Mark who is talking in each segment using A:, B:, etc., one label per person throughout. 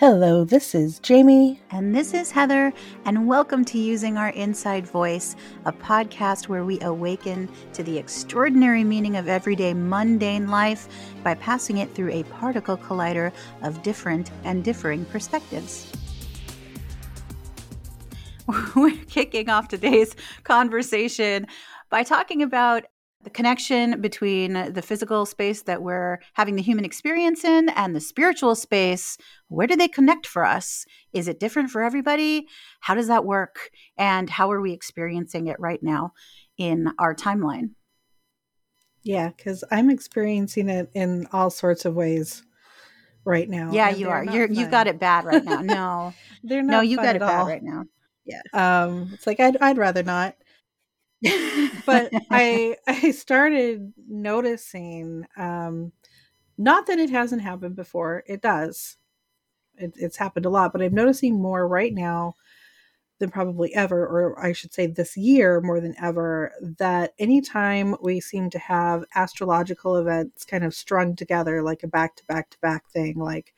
A: Hello, this is Jamie.
B: And this is Heather, and welcome to Using Our Inside Voice, a podcast where we awaken to the extraordinary meaning of everyday mundane life by passing it through a particle collider of different and differing perspectives. We're kicking off today's conversation by talking about the connection between the physical space that we're having the human experience in and the spiritual space where do they connect for us? Is it different for everybody? How does that work? And how are we experiencing it right now in our timeline?
A: Yeah because i'm experiencing it in all sorts of ways right now
B: yeah you are. you're fun. you've got it bad right now. No.
A: They're not
B: no you got it
A: bad
B: all. right now.
A: Yeah. Um it's like i'd, I'd rather not but I I started noticing um not that it hasn't happened before, it does. It, it's happened a lot, but I'm noticing more right now than probably ever, or I should say this year more than ever, that anytime we seem to have astrological events kind of strung together like a back to back to back thing, like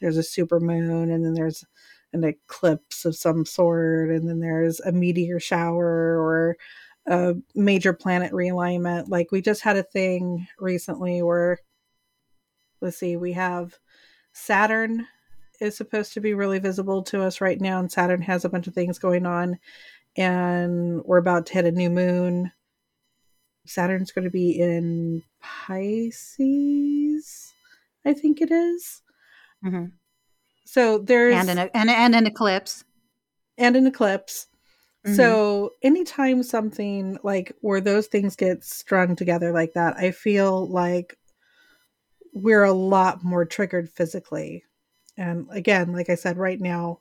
A: there's a super moon and then there's an eclipse of some sort, and then there's a meteor shower or a major planet realignment. Like we just had a thing recently where, let's see, we have Saturn is supposed to be really visible to us right now, and Saturn has a bunch of things going on, and we're about to hit a new moon. Saturn's going to be in Pisces, I think it is. Mm-hmm. So there's
B: and an and, and an eclipse
A: and an eclipse. Mm-hmm. So anytime something like where those things get strung together like that, I feel like we're a lot more triggered physically. And again, like I said, right now,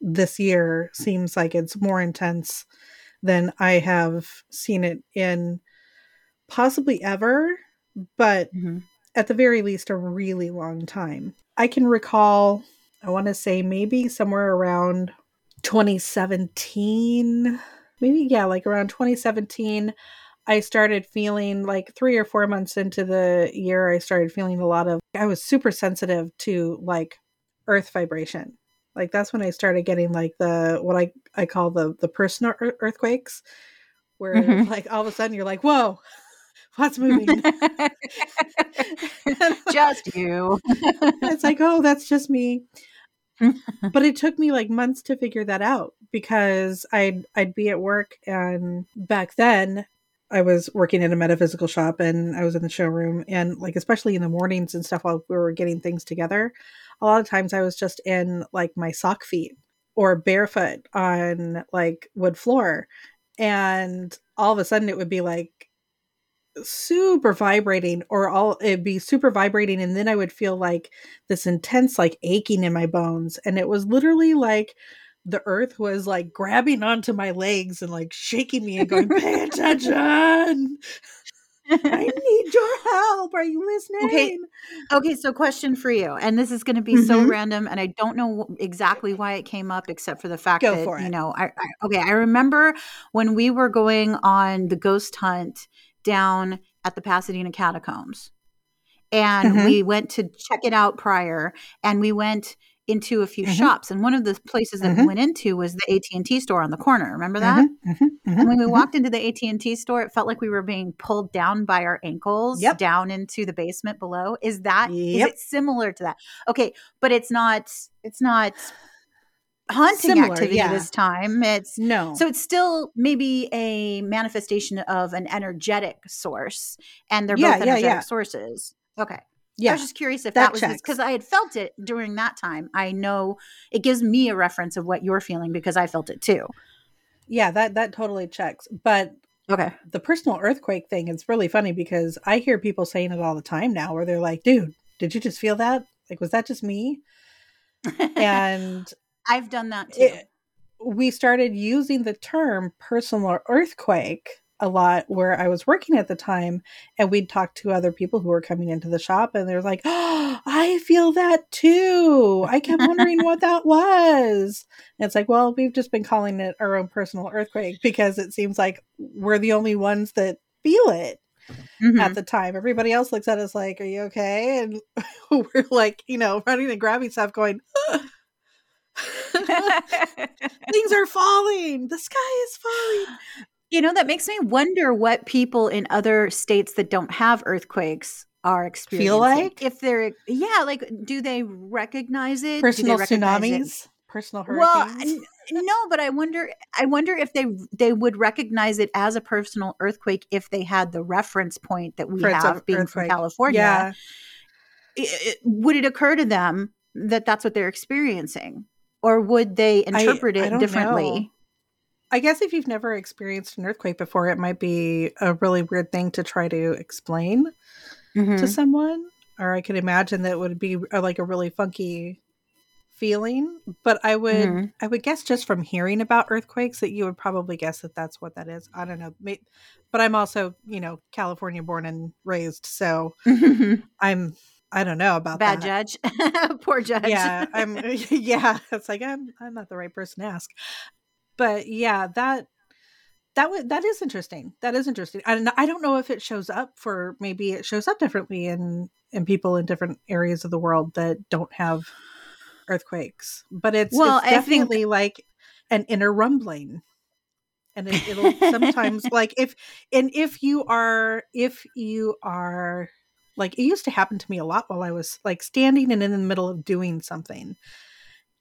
A: this year seems like it's more intense than I have seen it in possibly ever, but mm-hmm. at the very least, a really long time. I can recall, I want to say maybe somewhere around 2017 maybe yeah like around 2017 i started feeling like three or four months into the year i started feeling a lot of i was super sensitive to like earth vibration. Like that's when i started getting like the what i i call the the personal earthquakes where mm-hmm. like all of a sudden you're like whoa what's moving?
B: Just you.
A: It's like oh that's just me but it took me like months to figure that out because I'd I'd be at work and back then I was working in a metaphysical shop and I was in the showroom and like especially in the mornings and stuff while we were getting things together, a lot of times I was just in like my sock feet or barefoot on like wood floor. And all of a sudden it would be like super vibrating or all it'd be super vibrating and then i would feel like this intense like aching in my bones and it was literally like the earth was like grabbing onto my legs and like shaking me and going pay attention I need your help. Are you listening?
B: Okay. Okay. So, question for you, and this is going to be mm-hmm. so random, and I don't know exactly why it came up, except for the fact
A: Go
B: that
A: you
B: know, I, I okay. I remember when we were going on the ghost hunt down at the Pasadena catacombs. And mm-hmm. we went to check it out prior and we went into a few mm-hmm. shops and one of the places that mm-hmm. we went into was the AT&T store on the corner remember that mm-hmm. Mm-hmm. Mm-hmm. and when we walked into the AT&T store it felt like we were being pulled down by our ankles
A: yep.
B: down into the basement below is that yep. is it similar to that okay but it's not it's not haunting Similar, activity yeah. this time. It's
A: no.
B: So it's still maybe a manifestation of an energetic source and they're yeah, both energetic yeah, sources. Okay. Yeah. I was just curious if that, that was because I had felt it during that time. I know it gives me a reference of what you're feeling because I felt it too.
A: Yeah, that that totally checks. But
B: okay.
A: The personal earthquake thing is really funny because I hear people saying it all the time now where they're like, dude, did you just feel that? Like was that just me? and
B: I've done that too. It,
A: we started using the term personal earthquake a lot where I was working at the time, and we'd talk to other people who were coming into the shop, and they're like, "Oh, I feel that too. I kept wondering what that was." And it's like, well, we've just been calling it our own personal earthquake because it seems like we're the only ones that feel it. mm-hmm. at the time. Everybody else looks at us like, "Are you okay?" And we're like, you know, running and grabbing stuff, going. Things are falling. The sky is falling.
B: You know, that makes me wonder what people in other states that don't have earthquakes are experiencing.
A: Feel like?
B: If they're, yeah, like, do they recognize it?
A: Personal
B: recognize
A: tsunamis? It? Personal hurricanes?
B: Well, no, but I wonder, I wonder if they they would recognize it as a personal earthquake if they had the reference point that we have being earthquake. from California. Yeah. It, it, would it occur to them that that's what they're experiencing? Or would they interpret I, it I differently? Know.
A: I guess if you've never experienced an earthquake before, it might be a really weird thing to try to explain mm-hmm. to someone. Or I could imagine that would be a, like a really funky feeling. But I would, mm-hmm. I would guess just from hearing about earthquakes that you would probably guess that that's what that is. I don't know, but I'm also, you know, California born and raised, so I'm. I don't know about
B: bad
A: that.
B: judge, poor judge.
A: Yeah, I'm. Yeah, it's like I'm. I'm not the right person to ask but yeah, that that would that is interesting. That is interesting. And I don't know if it shows up for maybe it shows up differently in in people in different areas of the world that don't have earthquakes. But it's, well, it's definitely think... like an inner rumbling. And it, will sometimes like if and if you are if you are like it used to happen to me a lot while I was like standing and in the middle of doing something.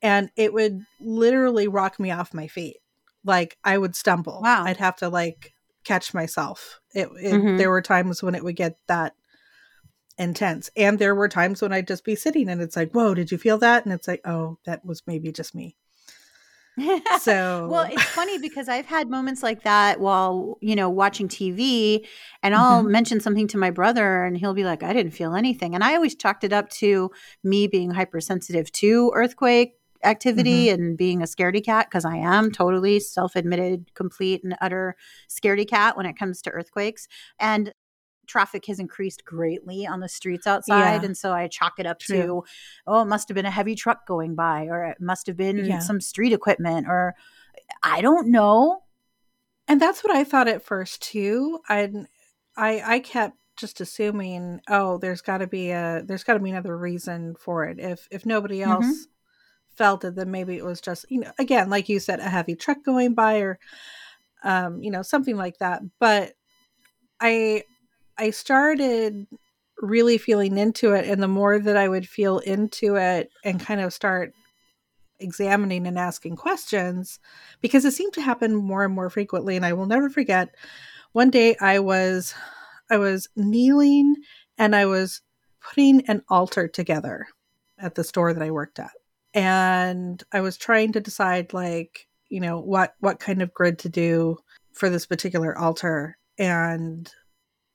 A: And it would literally rock me off my feet like I would stumble. Wow. I'd have to like catch myself. It, it mm-hmm. there were times when it would get that intense. And there were times when I'd just be sitting and it's like, "Whoa, did you feel that?" And it's like, "Oh, that was maybe just me." So
B: well it's funny because i've had moments like that while you know watching tv and i'll mm-hmm. mention something to my brother and he'll be like i didn't feel anything and i always chalked it up to me being hypersensitive to earthquake activity mm-hmm. and being a scaredy cat because I am totally self admitted, complete and utter scaredy cat when it comes to earthquakes. And traffic has increased greatly on the streets outside. Yeah. And so I chalk it up True. to, oh, it must have been a heavy truck going by, or it must have been yeah. some street equipment, or I don't know.
A: And that's what I thought at first too. I I I kept just assuming, oh, there's got to be a there's got to be another reason for it. If if nobody mm-hmm. else mm-hmm felt it, then maybe it was just, you know, again, like you said, a heavy truck going by or, um, you know, something like that. But I, I started really feeling into it. And the more that I would feel into it and kind of start examining and asking questions, because it seemed to happen more and more frequently. And I will never forget one day I was, I was kneeling and I was putting an altar together at the store that I worked at and I was trying to decide like, you know, what what kind of grid to do for this particular altar and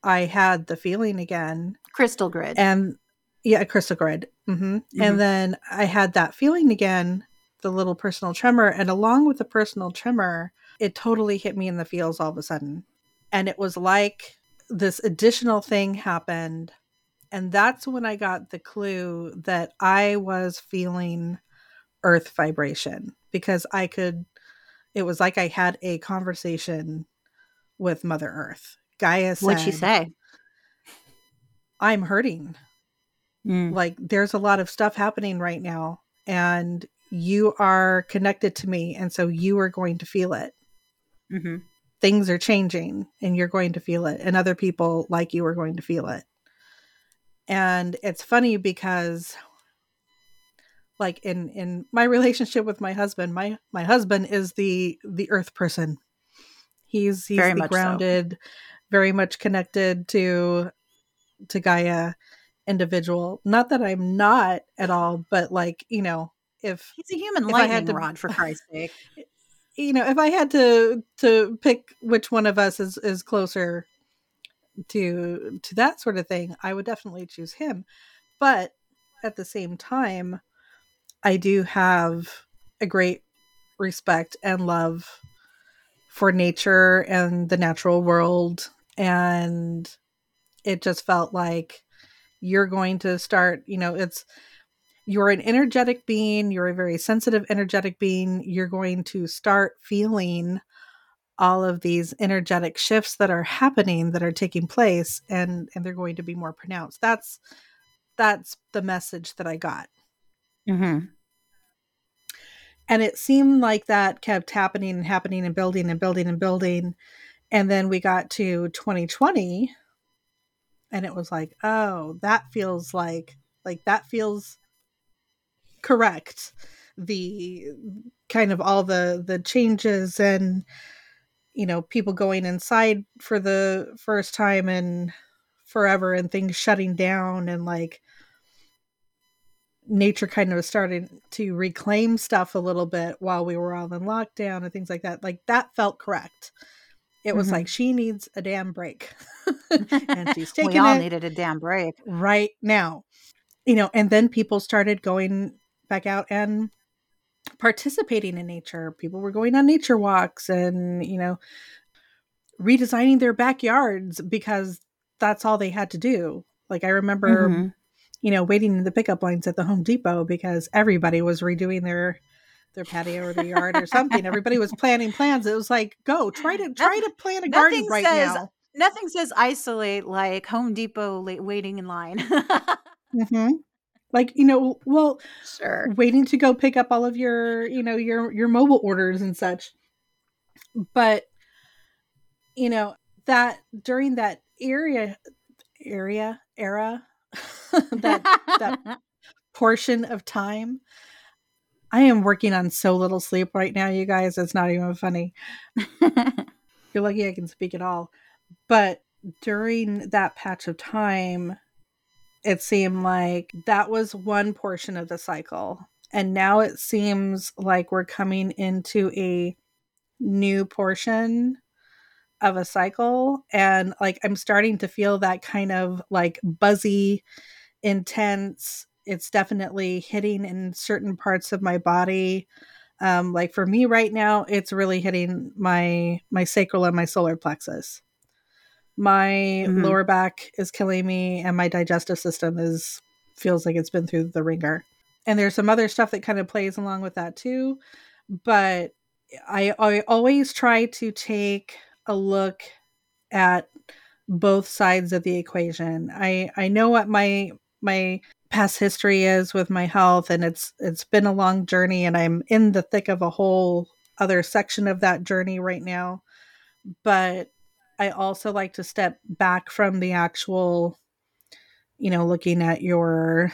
A: I had the feeling again.
B: Crystal grid.
A: And yeah, crystal grid. Mm-hmm. Mm-hmm. And then I had that feeling again, the little personal tremor. And along with the personal tremor, it totally hit me in the feels all of a sudden. And it was like this additional thing happened. And that's when I got the clue that I was feeling earth vibration because I could it was like I had a conversation with Mother Earth. Gaia said,
B: What'd she say?
A: I'm hurting. Mm. Like there's a lot of stuff happening right now and you are connected to me and so you are going to feel it. Mm-hmm. Things are changing and you're going to feel it and other people like you are going to feel it. And it's funny because like in in my relationship with my husband my my husband is the the earth person he's he's very the grounded so. Very much connected to to gaia individual not that i'm not at all but like you know if
B: he's a human lightning to, rod for christ's sake
A: you know if i had to to pick which one of us is is closer to to that sort of thing i would definitely choose him but at the same time I do have a great respect and love for nature and the natural world. And it just felt like you're going to start, you know, it's you're an energetic being, you're a very sensitive, energetic being. You're going to start feeling all of these energetic shifts that are happening that are taking place and and they're going to be more pronounced that's that's the message that i got
B: Mm-hmm.
A: and it seemed like that kept happening and happening and building and building and building and then we got to 2020 and it was like oh that feels like like that feels correct. The kind of all the the changes and you know people going inside for the first time and forever and things shutting down and like nature kind of started to reclaim stuff a little bit while we were all in lockdown and things like that. Like that felt correct it was
B: Mhm.
A: like she needs a damn break and she's taking
B: we all needed a damn break.
A: right now you know and then people started going back out and participating in nature people were going on nature walks and you know redesigning their backyards because that's all they had to do like i remember
B: Mhm.
A: you know waiting in the pickup lines at the home depot because everybody was redoing their their patio or their yard or something. Everybody was planning plans. It was like go try to try to plant a garden
B: nothing
A: right
B: says-
A: now.
B: Nothing says isolate like Home Depot waiting in line.
A: hmm like you know well
B: sure.
A: waiting to go pick up all of your you know your your mobile orders and such. But you know that during that area area era that that portion of time i am working on so little sleep right now you guys it's not even funny. You're lucky i can speak at all. But during that patch of time it seemed like that was one portion of the cycle. And now it seems like we're coming into a new portion of a cycle. And like i'm starting to feel that kind of like buzzy intense it's definitely hitting in certain parts of my body um like for me right now it's really hitting my my sacral and my solar plexus. My
B: Mhm.
A: lower back is killing me and my digestive system is feels like it's been through the ringer. And there's some other stuff that kind of plays along with that too but i, I always try to take a look at both sides of the equation. I i know what my my past history is with my health and it's it's been a long journey and i'm in the thick of a whole other section of that journey right now. But i also like to step back from the actual you know looking at your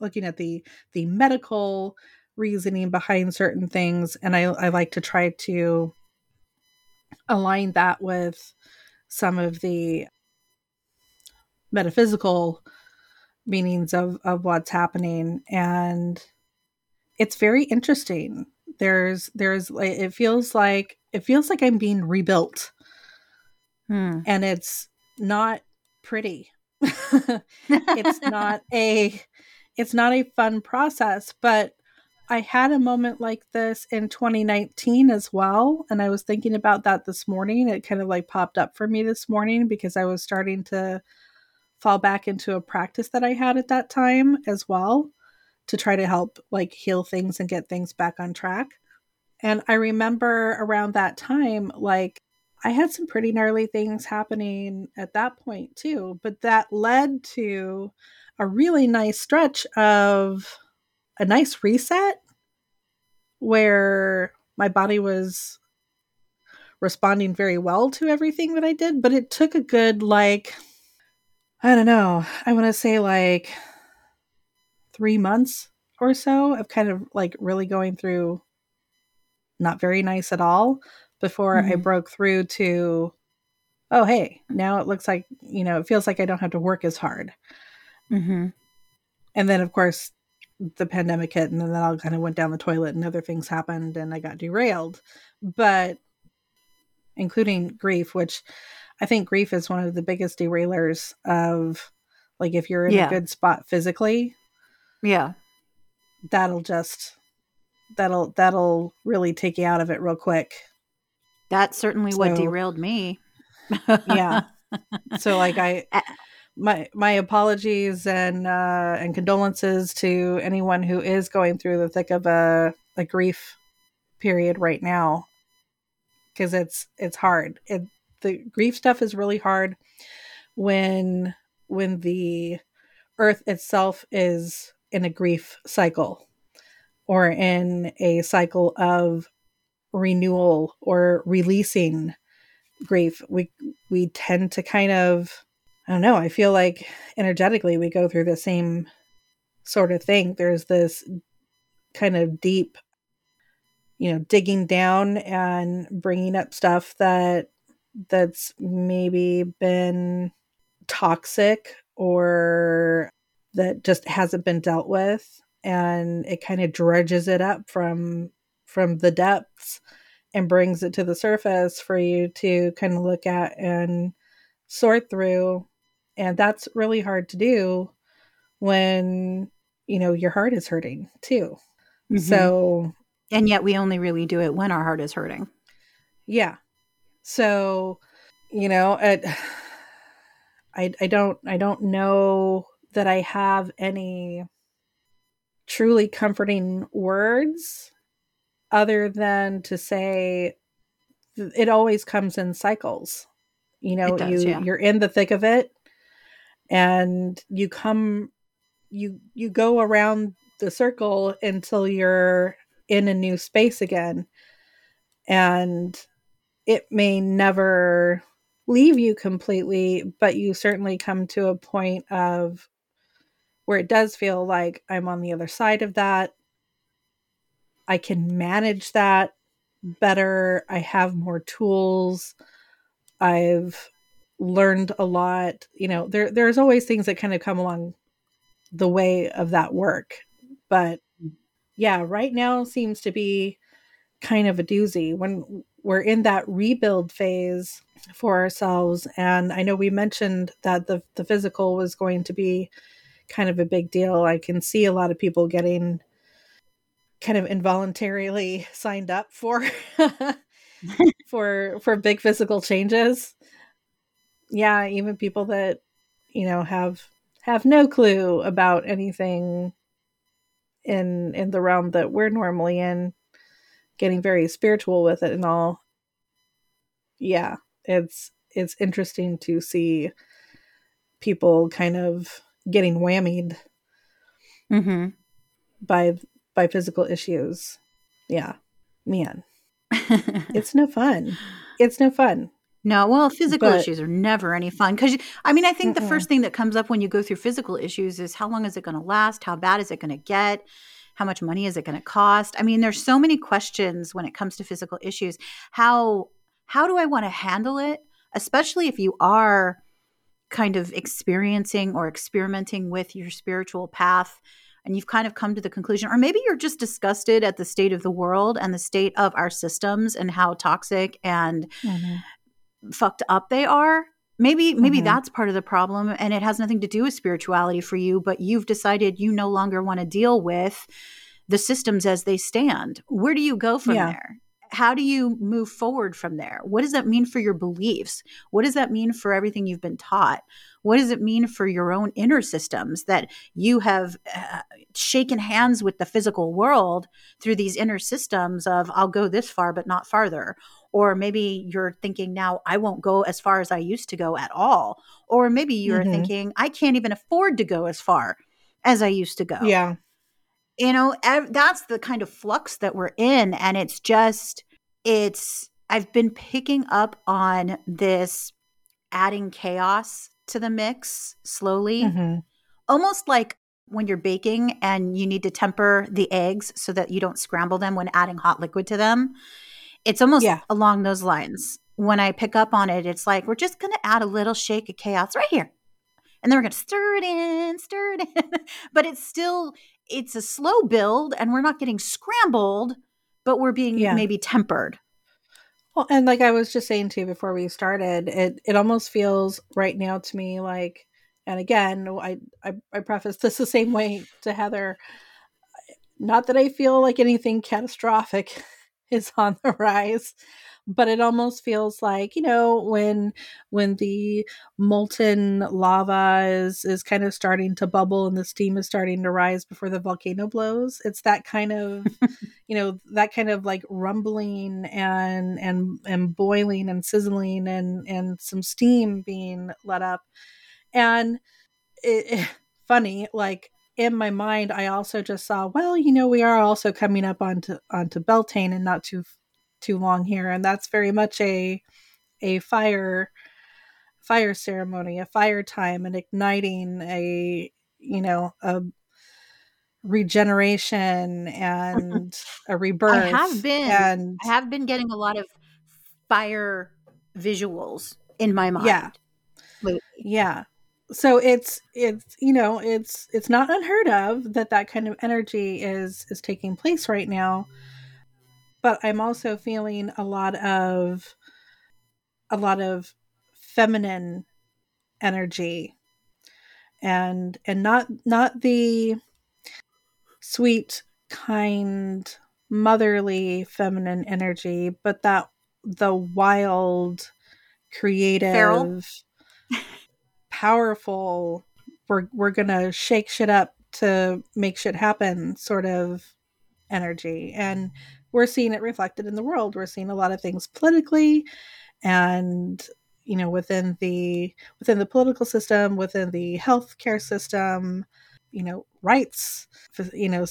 A: looking at the the medical reasoning behind certain things and i, I like to try to align that with some of the metaphysical meanings of of what's happening. And it's very interesting. There's there's it feels like it feels like i'm being rebuilt.
B: Hmm.
A: and it's not pretty. It's not a it's not a fun process but i had a moment like this in 2019 as well. And i was thinking about that this morning. It kind of like popped up for me this morning because i was starting to fall back into a practice that i had at that time as well to try to help like heal things and get things back on track. And i remember around that time like I had some pretty gnarly things happening at that point too, but that led to a really nice stretch of a nice reset where my body was responding very well to everything that I did, but it took a good like I don't know, I want to say like 3 months or so of kind of like really going through not very nice at all before I
B: Mhm.
A: broke through to, oh, hey, now it looks like, you know, it feels like I don't have to work as hard.
B: Mm-hmm.
A: And then, of course, the pandemic hit and then that all kind of went down the toilet and other things happened and I got derailed. But including grief, which I think grief is one of the biggest derailers of like if you're in
B: Yeah.
A: a good spot physically,
B: Yeah.
A: that'll just that'll that'll really take you out of it real quick.
B: That's certainly what derailed me.
A: Yeah. so like i my my apologies and uh and condolences to anyone who is going through the thick of a a grief period right now because it's it's hard. It, the grief stuff is really hard when when the earth itself is in a grief cycle or in a cycle of renewal or releasing grief. We we tend to kind of i don't know i feel like energetically we go through the same sort of thing. There's this kind of deep you know digging down and bringing up stuff that that's maybe been toxic or that just hasn't been dealt with and it kind of dredges it up from from the depths and brings it to the surface for you to kind of look at and sort through. And that's really hard to do when you know your heart is hurting too. Mm-hmm. so
B: and yet we only really do it when our heart is hurting.
A: Yeah so you know it I, I don't I don't know that I have any truly comforting words other than to say it always comes in cycles. You know, does, you yeah. you're in the thick of it and you come you you go around the circle until you're in a new space again. And it may never leave you completely, but you certainly come to a point of where it does feel like I'm on the other side of that. I can manage that better. I have more tools. I've learned a lot. You know, there there's always things that kind of come along the way of that work. But mm. yeah, right now seems to be kind of a doozy when we're in that rebuild phase for ourselves. And I know we mentioned that the, the physical was going to be kind of a big deal. I can see a lot of people getting kind of involuntarily signed up for for for big physical changes. Yeah, even people that you know have have no clue about anything in in the realm that we're normally in getting very spiritual with it and all yeah it's it's interesting to see people kind of getting whammied mm-hmm. by by physical issues yeah man it's no fun it's no fun
B: no, well, physical but, issues are never any fun because I mean, I think mm-mm. the first thing that comes up when you go through physical issues is how long is it going to last? How bad is it going to get? How much money is it going to cost? I mean there's so many questions when it comes to physical issues. How how do i want to handle it? Especially if you are kind of experiencing or experimenting with your spiritual path and you've kind of come to the conclusion or maybe you're just disgusted at the state of the world and the state of our systems and how toxic and mm-hmm. fucked up they are maybe maybe mm-hmm. that's part of the problem and it has nothing to do with spirituality for you but you've decided you no longer want to deal with the systems as they stand where do you go from yeah. there how do you move forward from there? What does that mean for your beliefs? What does that mean for everything you've been taught? What does it mean for your own inner systems that you have uh, shaken hands with the physical world through these inner systems of i'll go this far but not farther or maybe you're thinking now i won't go as far as i used to go at all or maybe you're mm-hmm. thinking i can't even afford to go as far as i used to go.
A: Yeah
B: you know ev- that's the kind of flux that we're in and it's just it's i've been picking up on this adding chaos to the mix slowly mm-hmm. almost like when you're baking and you need to temper the eggs so that you don't scramble them when adding hot liquid to them it's almost yeah. along those lines. When I pick up on it, it's like we're just going to add a little shake of chaos right here. And then we're going to stir it in, stir it in. but it's still it's a slow build and we're not getting scrambled, but we're being yeah. maybe tempered.
A: Well, and like I was just saying to you before we started, it it almost feels right now to me like and again, I I, I preface this the same way to Heather. Not that I feel like anything catastrophic is on the rise but it almost feels like you know when when the molten lava is is kind of starting to bubble and the steam is starting to rise before the volcano blows it's that kind of you know that kind of like rumbling and and and boiling and sizzling and and some steam being let up. And it, it, funny like in my mind i also just saw well you know we are also coming up onto onto beltane and not too too long here and that's very much a a fire fire ceremony a fire time and igniting a you know a regeneration and a rebirth. I
B: have been and I have been getting a lot of fire visuals in my mind.
A: Yeah. Lately. Yeah. So it's it's you know it's it's not unheard of that that kind of energy is is taking place right now. But I'm also feeling a lot of a lot of feminine energy and and not not the sweet, kind, motherly feminine energy, but that the wild, creative, powerful, we're we're gonna shake shit up to make shit happen sort of energy. And we're seeing it reflected in the world. We're seeing a lot of things politically and you know within the within the political system, within the healthcare system, you know rights you know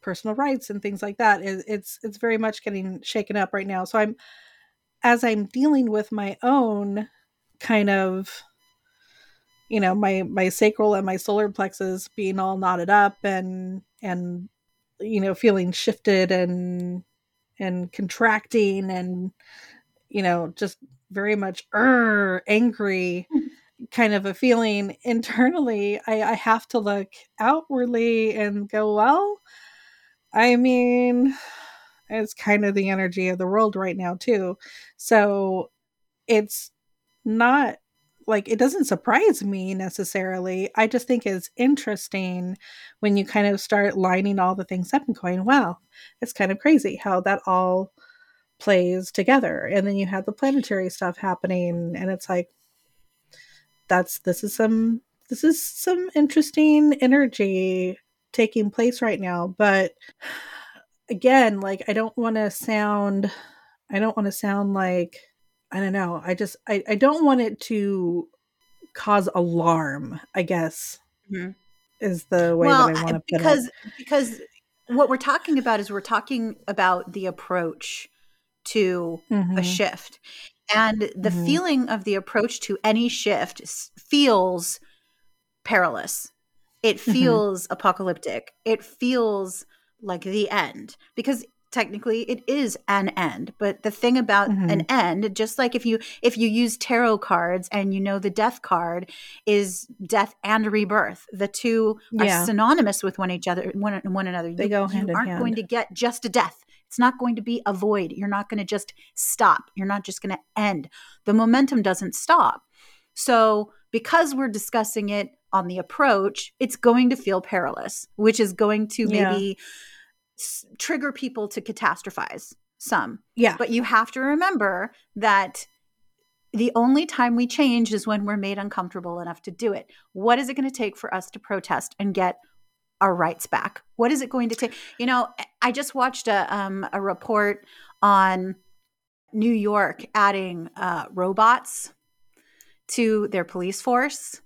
A: personal rights and things like that it's it's very much getting shaken up right now so i'm as i'm dealing with my own kind of you know my my sacral and my solar plexus being all knotted up and and you know feeling shifted and and contracting and you know just very much er, angry kind of a feeling internally, I, I have to look outwardly and go, well, I mean, it's kind of the energy of the world right now, too. So it's not like it doesn't surprise me necessarily. I just think it's interesting when you kind of start lining all the things up and going, wow, it's kind of crazy how that all plays together. And then you have the planetary stuff happening, and it's like, that's this is some this is some interesting energy taking place right now but again like i don't want to sound i don't want to sound like i don't know i just i, I don't want it to cause alarm i guess mm-hmm. is the way well, that i want to put
B: because
A: it
B: because what we're talking about is we're talking about the approach to mm-hmm. a shift and the mm-hmm. feeling of the approach to any shift feels perilous. It mm-hmm. feels apocalyptic. It feels like the end because technically it is an end but the thing about mm-hmm. an end just like if you if you use tarot cards and you know the death card is death and rebirth the two yeah. are synonymous with one each other one, one another
A: they you, go hand
B: you aren't
A: hand.
B: going to get just a death it's not going to be a void. You're not going to just stop. You're not just going to end. The momentum doesn't stop. So, because we're discussing it on the approach, it's going to feel perilous, which is going to maybe yeah. S- trigger people to catastrophize some.
A: Yeah.
B: But you have to remember that the only time we change is when we're made uncomfortable enough to do it. What is it going to take for us to protest and get our rights back? What is it going to take? You know, I just watched a um, a report on New York adding uh, robots to their police force.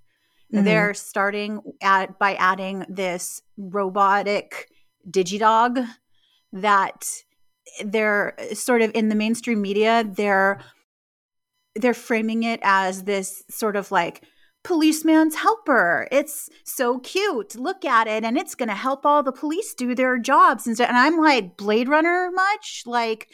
B: Mm-hmm. They're starting at by adding this robotic digidog that they're sort of in the mainstream media. They're they're framing it as this sort of like policeman's helper. It's so cute. Look at it. And it's going to help all the police do their jobs. And, so, and I'm like, Blade Runner much? Like,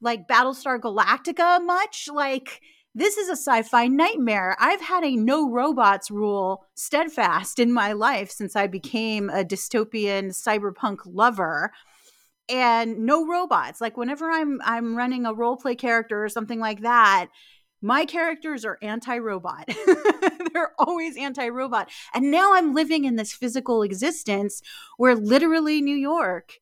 B: like Battlestar Galactica much? Like, this is a sci fi nightmare. I've had a no robots rule steadfast in my life since I became a dystopian cyberpunk lover. And no robots. Like whenever i'm i'm running a role play character or something like that my characters are anti-robot. They're always anti-robot. And now i'm living in this physical existence where literally new york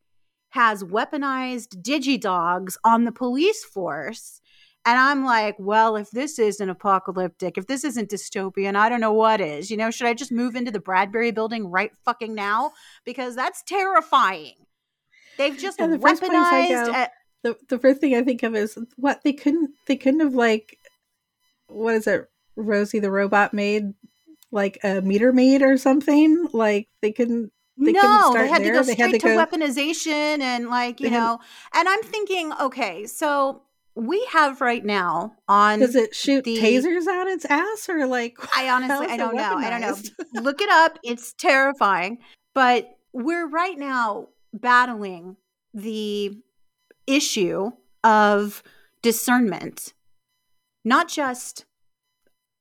B: has weaponized digidogs on the police force and i'm like well if this isn't apocalyptic if this isn't dystopian i don't know what is you know should i just move into the bradbury building right fucking now because that's terrifying They've just the weaponized. Go,
A: the the first thing I think of is what they couldn't they couldn't have like what is it Rosie the robot made like a meter maid or something like they couldn't
B: they no, they had there. to go straight to, to go, weaponization and like you know. Had, and I'm thinking, okay, so we have right now on.
A: Does it shoot the, tasers out its ass or like?
B: I honestly, I don't know. I don't know. Look it up. It's terrifying. But we're right now battling the issue of discernment, not just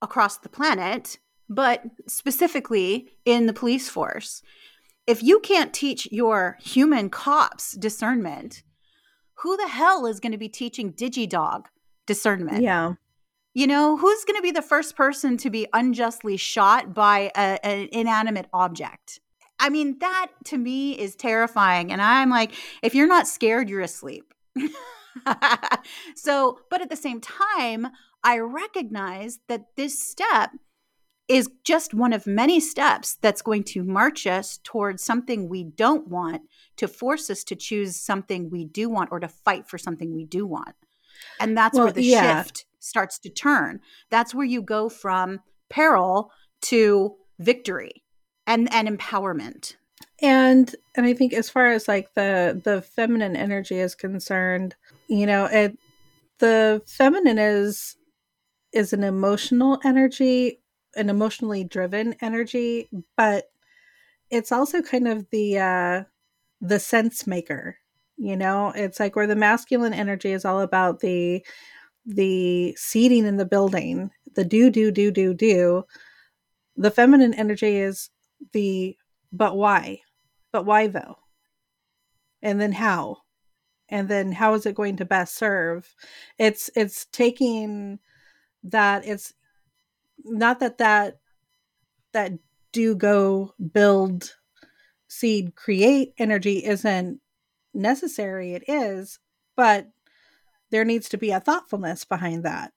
B: across the planet, but specifically in the police force if you can't teach your human cops discernment, who the hell is going to be teaching DigiDog discernment?
A: Yeah.
B: You know, who's going to be the first person to be unjustly shot by a, an inanimate object? I mean, that to me is terrifying. And I'm like, if you're not scared, you're asleep. so, but at the same time, I recognize that this step is just one of many steps that's going to march us towards something we don't want to force us to choose something we do want or to fight for something we do want. And that's well, where the yeah. shift starts to turn. That's where you go from peril to victory and and empowerment.
A: And and I think as far as like the the feminine energy is concerned, you know, it the feminine is is an emotional energy an emotionally driven energy, but it's also kind of the uh the sense maker. You know, it's like where the masculine energy is all about the the seating in the building, the do do do do do. The feminine energy is the but why? But why though? And then how? And then how is it going to best serve? It's it's taking that it's not that that that do go build seed create energy isn't necessary it is but there needs to be a thoughtfulness behind that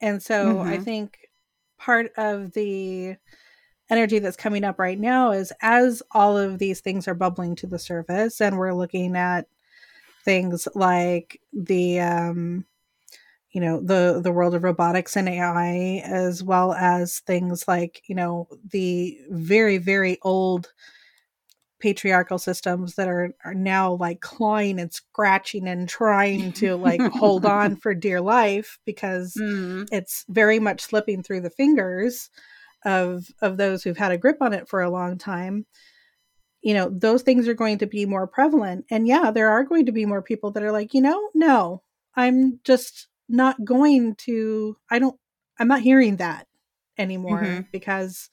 A: and so mm-hmm. i think part of the energy that's coming up right now is as all of these things are bubbling to the surface and we're looking at things like the um you know the the world of robotics and AI as well as things like you know the very very old patriarchal systems that are are now like clawing and scratching and trying to like hold on for dear life because mm. it's very much slipping through the fingers of of those who've had a grip on it for a long time you know those things are going to be more prevalent and yeah there are going to be more people that are like you know no i'm just not going to i don't i'm not hearing that anymore mm-hmm. because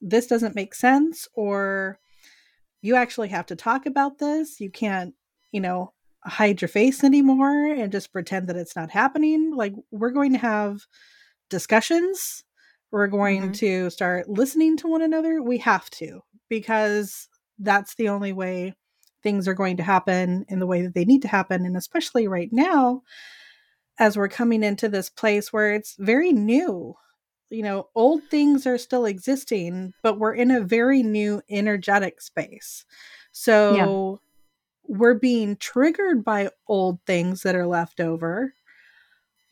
A: this doesn't make sense or you actually have to talk about this. You can't you know hide your face anymore and just pretend that it's not happening. Like we're going to have discussions. We're going mm-hmm. to start listening to one another. We have to because that's the only way things are going to happen in the way that they need to happen. And especially right now as we're coming into this place where it's very new. You know, old things are still existing, but we're in a very new energetic space. So yeah. we're being triggered by old things that are left over.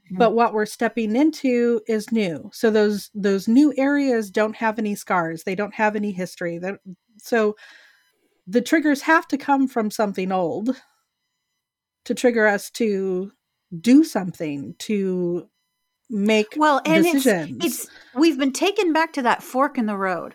A: Mm-hmm. But what we're stepping into is new. So those those new areas don't have any scars. They don't have any history. That so the triggers have to come from something old to trigger us to do something to make well and decisions.
B: It's, it's we've been taken back to that fork in the road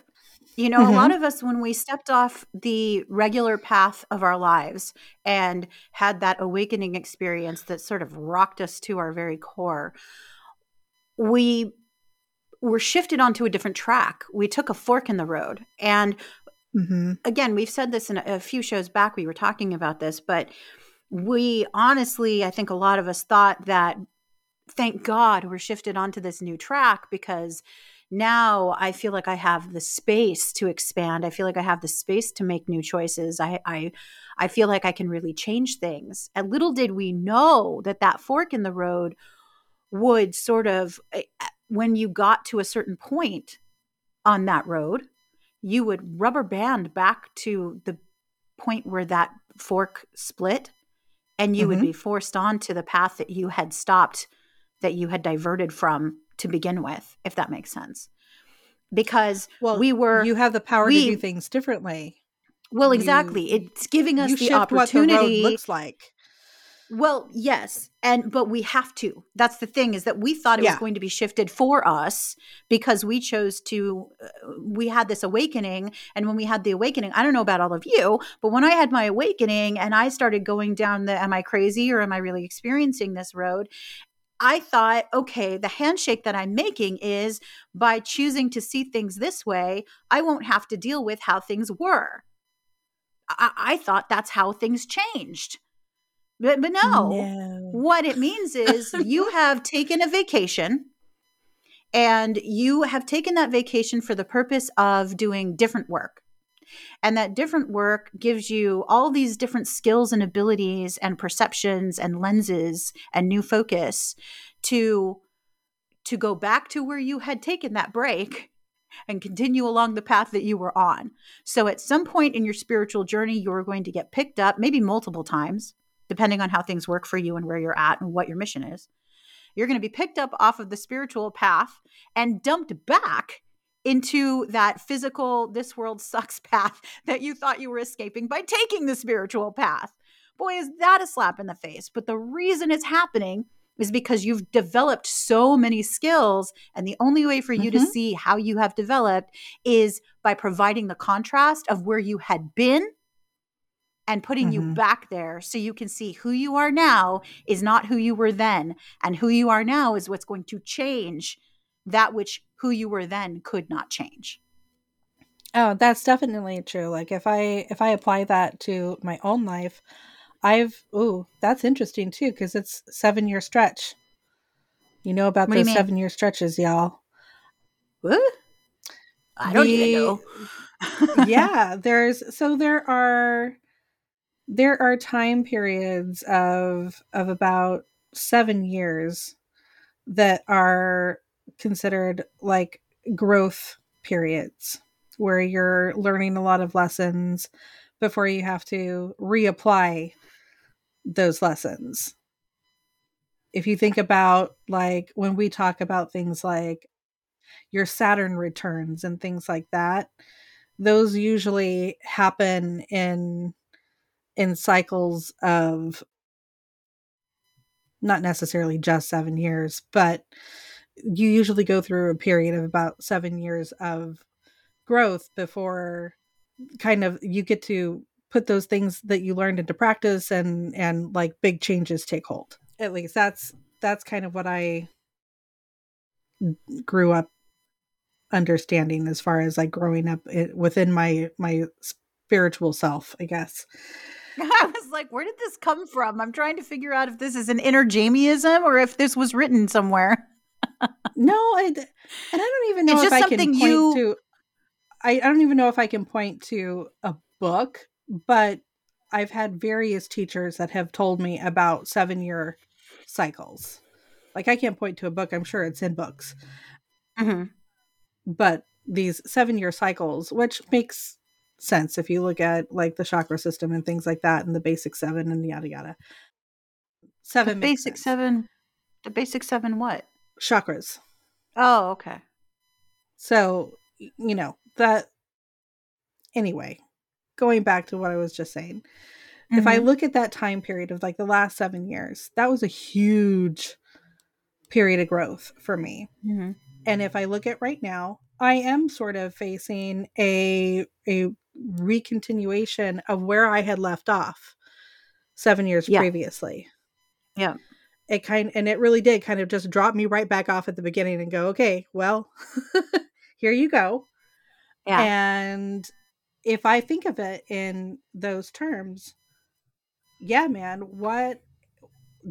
B: you know mm-hmm. a lot of us when we stepped off the regular path of our lives and had that awakening experience that sort of rocked us to our very core we were shifted onto a different track we took a fork in the road and mm-hmm. again we've said this in a, a few shows back we were talking about this but we honestly, I think a lot of us thought that thank God we're shifted onto this new track because now I feel like I have the space to expand. I feel like I have the space to make new choices. I I I feel like I can really change things. And little did we know that that fork in the road would sort of eh, when you got to a certain point on that road, you would rubber band back to the point where that fork split and you mm-hmm. would be forced onto the path that you had stopped that you had diverted from to begin with if that makes sense. Because well, we were
A: you have the power we, to do things differently.
B: Well exactly. You, it's giving us the opportunity
A: the looks like
B: well, yes. And but we have to. That's the thing is that we thought it yeah. was going to be shifted for us because we chose to uh, we had this awakening and when we had the awakening, I don't know about all of you, but when I had my awakening and I started going down the am I crazy or am I really experiencing this road? I thought, okay, the handshake that I'm making is by choosing to see things this way, I won't have to deal with how things were. I, I thought that's how things changed. But, but no. no. What it means is you have taken a vacation and you have taken that vacation for the purpose of doing different work. And that different work gives you all these different skills and abilities and perceptions and lenses and new focus to to go back to where you had taken that break and continue along the path that you were on. So at some point in your spiritual journey you are going to get picked up maybe multiple times depending on how things work for you and where you're at and what your mission is. You're going to be picked up off of the spiritual path and dumped back into that physical, this world sucks path that you thought you were escaping by taking the spiritual path. Boy, is that a slap in the face. But the reason it's happening is because you've developed so many skills. And the only way for you mm-hmm. to see how you have developed is by providing the contrast of where you had been and putting mm-hmm. you back there so you can see who you are now is not who you were then and who you are now is what's going to change that which who you were then could not change.
A: Oh that's definitely true like if i if i apply that to my own life i've oh that's interesting too because it's seven year stretch. You know about what those seven year stretches y'all.
B: What? I don't the, even know.
A: Yeah there's so there are there are time periods of of about seven years that are considered like growth periods where you're learning a lot of lessons before you have to reapply those lessons. If you think about like when we talk about things like your Saturn returns and things like that, those usually happen in in cycles of not necessarily just seven years, but you usually go through a period of about seven years of growth before kind of you get to put those things that you learned into practice and and like big changes take hold at least. That's that's kind of what i grew up understanding as far as like growing up eh, within my my spiritual self i guess
B: I was like, where did this come from? I'm trying to figure out if this is an inner Jamieism or if this was written somewhere.
A: no, I, and I don't even know if I can point you... to. I, I don't even know if I can point to a book, but I've had various teachers that have told me about seven year cycles. Like I can't point to a book. I'm sure it's in books. Mm-hmm. But these seven year cycles, which makes sense if you look at like the chakra system and things like that and the basic seven and yada yada.
B: Seven the basic sense. seven the basic seven what?
A: Chakras.
B: Oh, okay.
A: So, you know, that anyway, going back to what I was just saying. Mm-hmm. If I mm-hmm. look at that time period of like the last 7 years, that was a huge period of growth for me. Mm-hmm. And if I look at right now, I am sort of facing a a recontinuation of where I had left off seven years yeah. previously.
B: Yeah.
A: It kind and it really did kind of just drop me right back off at the beginning and go, okay, well, here you go. Yeah. And if I think of it in those terms, yeah, man, what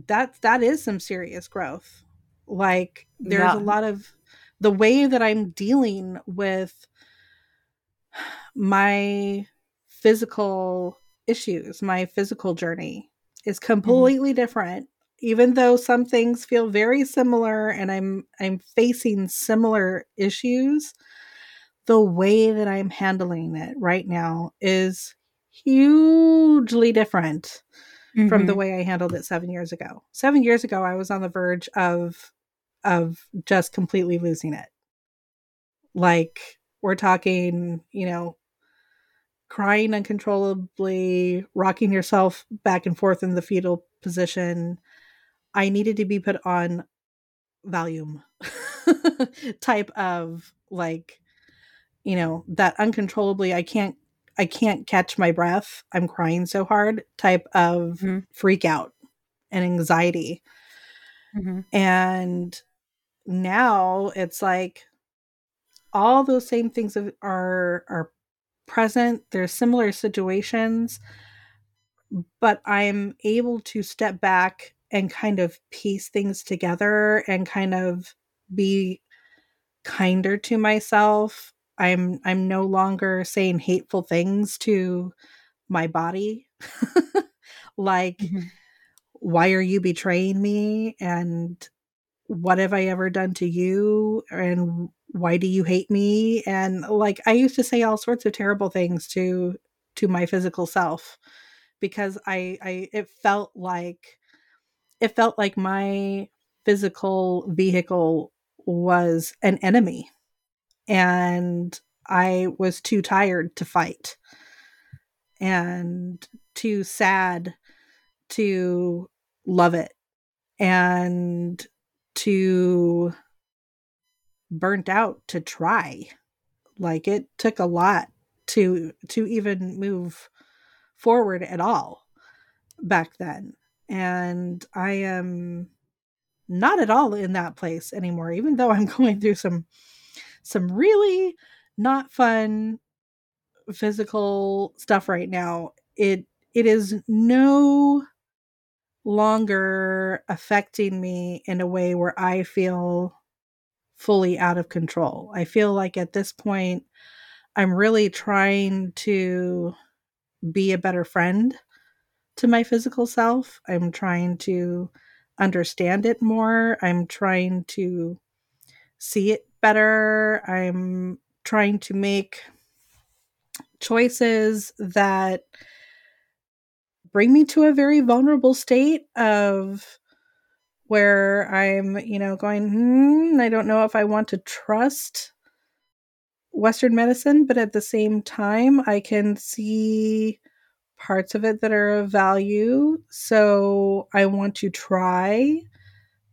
A: that that is some serious growth. Like there's yeah. a lot of the way that I'm dealing with my physical issues, my physical journey is mm-hmm. completely mm-hmm. different. Even though some things feel very similar and I'm I'm facing similar issues, the way that I'm handling it right now is hugely different
B: Mm-hmm.
A: from the way I handled it 7 years ago. 7 years ago I was on the verge of of just completely losing it. Like we're talking, you know, crying uncontrollably, rocking yourself back and forth in the fetal position. I needed to be put on Valium type of like, you know, that uncontrollably I can't I can't catch my breath. I'm crying so hard type of
B: Mhm.
A: freak out and anxiety.
B: Mm-hmm.
A: And now it's like all those same things are are present. There's similar situations, but I'm able to step back and kind of piece things together and kind of be kinder to myself. I'm I'm no longer saying hateful things to my body. like
B: Mm-hmm.
A: why are you betraying me and what have I ever done to you and why do you hate me? And like I used to say all sorts of terrible things to to my physical self because I I it felt like it felt like my physical vehicle was an enemy and I was too tired to fight and too sad to love it and too burnt out to try. Like it took a lot to to even move forward at all back then. And i am not at all in that place anymore even though i'm going through some some really not fun physical stuff right now. It it is no longer affecting me in a way where I feel fully out of control. I feel like at this point, I'm really trying to be a better friend to my physical self. I'm trying to understand it more. I'm trying to see it better. I'm trying to make choices that bring me to a very vulnerable state of where I'm, you know, going, hmm, I don't know if I want to trust Western medicine, but at the same time, I can see parts of it that are of value. So I want to try,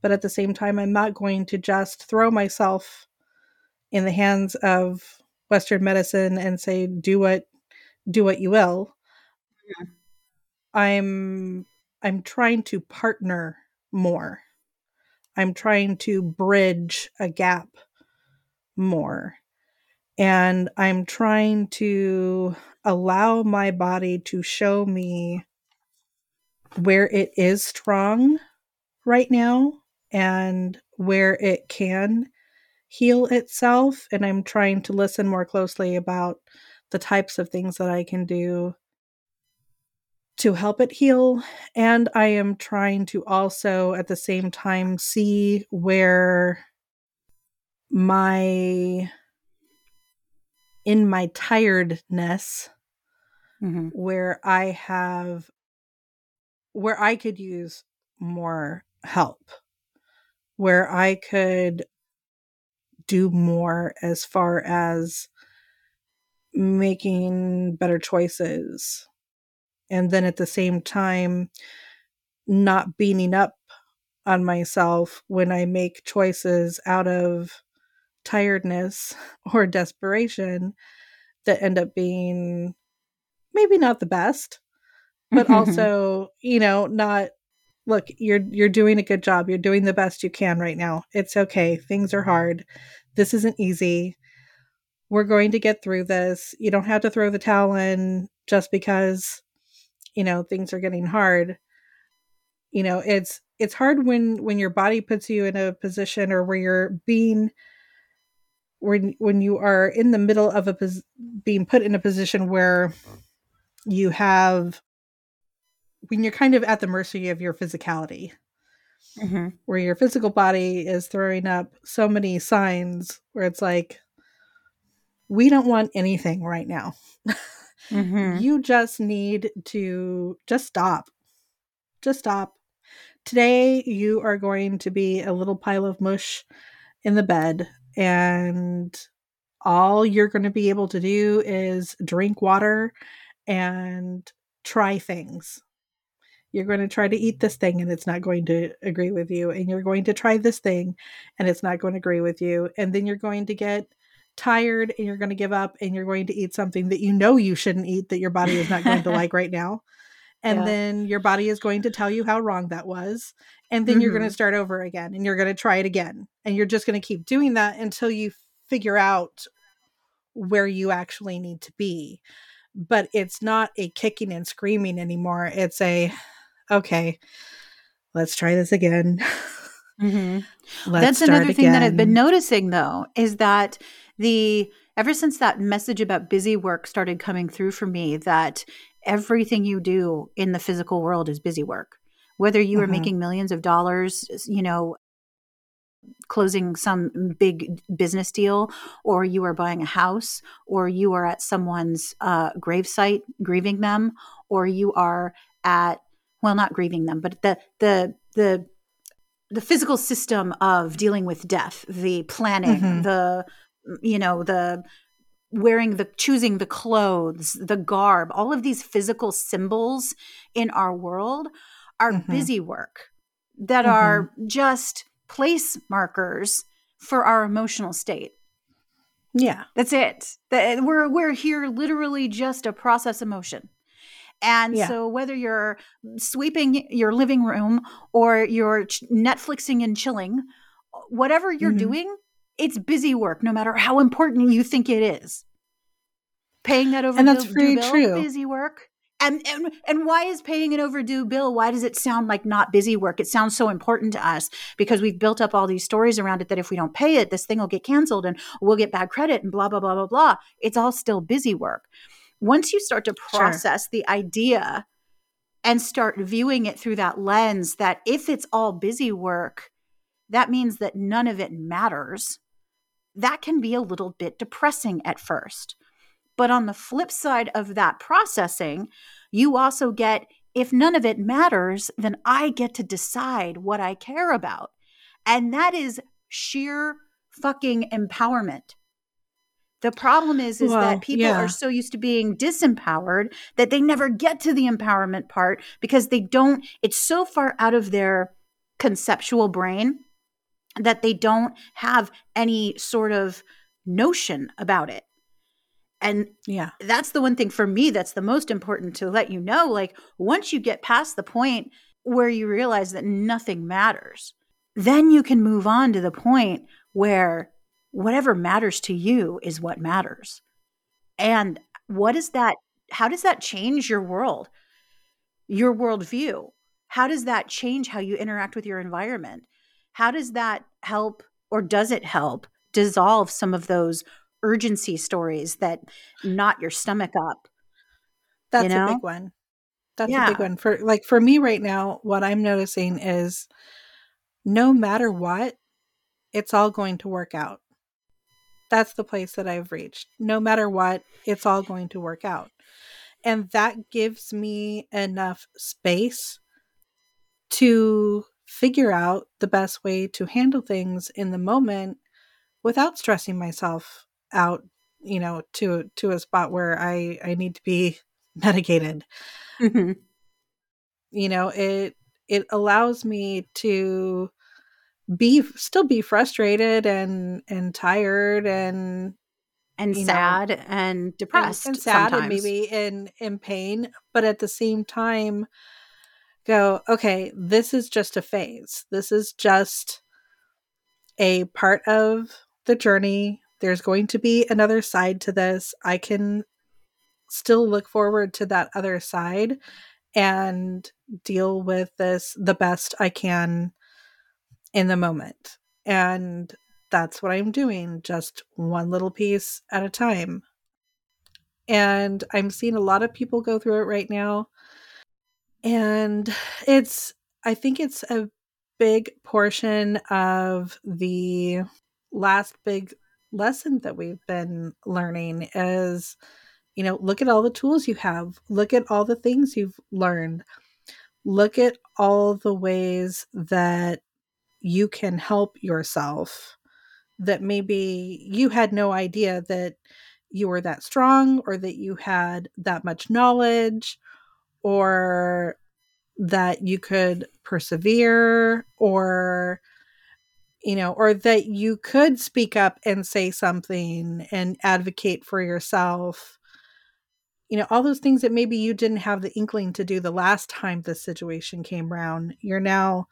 A: but at the same time, I'm not going to just throw myself in the hands of Western medicine and say, do what do what you will. I'm I'm trying to partner more. I'm trying to bridge a gap more. And I'm trying to allow my body to show me where it is strong right now and where it can heal itself. And I'm trying to listen more closely about the types of things that I can do to help it heal. And I am trying to also at the same time see where my in my tiredness
B: Mm-hmm.
A: where I have where I could use more help, where I could do more as far as making better choices. And then at the same time, not beating up on myself when I make choices out of tiredness or desperation that end up being maybe not the best but also you know not look you're you're doing a good job. You're doing the best you can right now. It's okay. Things are hard. This isn't easy. We're going to get through this. You don't have to throw the towel in just because you know things are getting hard you know it's it's hard when when your body puts you in a position or where you're being when when you are in the middle of a pos- being put in a position where you have when you're kind of at the mercy of your physicality
B: Mm-hmm.
A: where your physical body is throwing up so many signs where it's like we don't want anything right now Mm-hmm. You just need to just stop. Just stop. Today, you are going to be a little pile of mush in the bed, and all you're going to be able to do is drink water and try things. You're going to try to eat this thing and it's not going to agree with you. And you're going to try this thing and it's not going to agree with you. And then you're going to get tired and you're going to give up and you're going to eat something that you know you shouldn't eat that your body is not going to like right now. And yeah. then your body is going to tell you how wrong that was. And then mm-hmm. you're going to start over again and you're going to try it again. And you're just going to keep doing that until you figure out where you actually need to be. But it's not a kicking and screaming anymore. It's a, okay, let's try this again.
B: Mm-hmm. That's another thing that I've been noticing though, is that the ever since that message about busy work started coming through for me, that everything you do in the physical world is busy work. Whether you mm-hmm. are making millions of dollars, you know, closing some big business deal, or you are buying a house, or you are at someone's uh, gravesite grieving them, or you are at well, not grieving them, but the the the the physical system of dealing with death, the planning, mm-hmm. the you know the wearing the choosing the clothes, the garb, all of these physical symbols in our world are mm-hmm. busy work that mm-hmm. are just place markers for our emotional state.
A: Yeah.
B: That's it. We're we're here literally just a process emotion. And yeah. so whether you're sweeping your living room or you're Netflixing and chilling, whatever you're mm-hmm. doing, it's busy work no matter how important you think it is. Paying that overdue and that's very bill, true. busy work. And, and and why is paying an overdue bill why does it sound like not busy work it sounds so important to us because we've built up all these stories around it that if we don't pay it this thing will get canceled and we'll get bad credit and blah blah blah blah blah it's all still busy work once you start to process sure. the idea and start viewing it through that lens that if it's all busy work that means that none of it matters that can be a little bit depressing at first but on the flip side of that processing, you also get if none of it matters, then I get to decide what I care about. And that is sheer fucking empowerment. The problem is is well, that people yeah. are so used to being disempowered that they never get to the empowerment part because they don't it's so far out of their conceptual brain that they don't have any sort of notion about it. And yeah, that's the one thing for me that's the most important to let you know. Like, once you get past the point where you realize that nothing matters, then you can move on to the point where whatever matters to you is what matters. And what is that? How does that change your world, your worldview? How does that change how you interact with your environment? How does that help or does it help dissolve some of those urgency stories that knot your stomach up.
A: That's you know? a big one. That's yeah. a big one. For like for me right now, what I'm noticing is no matter what, it's all going to work out. That's the place that I've reached. No matter what, it's all going to work out. And that gives me enough space to figure out the best way to handle things in the moment without stressing myself out you know to to a spot where i i need to be medicated mm-hmm. you know it it allows me to be still be frustrated and and tired and
B: and sad know, and depressed
A: and, and sad sometimes. and maybe in in pain but at the same time go okay this is just a phase this is just a part of the journey there's going to be another side to this. I can still look forward to that other side and deal with this the best I can in the moment. And that's what I'm doing, just one little piece at a time. And I'm seeing a lot of people go through it right now. And it's, I think it's a big portion of the last big lesson that we've been learning is You know, look at all the tools you have, look at all the things you've learned, look at all the ways that you can help yourself that maybe you had no idea that you were that strong or that you had that much knowledge or that you could persevere or you know or that you could speak up and say something and advocate for yourself. You know all those things that maybe you didn't have the inkling to do the last time the situation came around you're now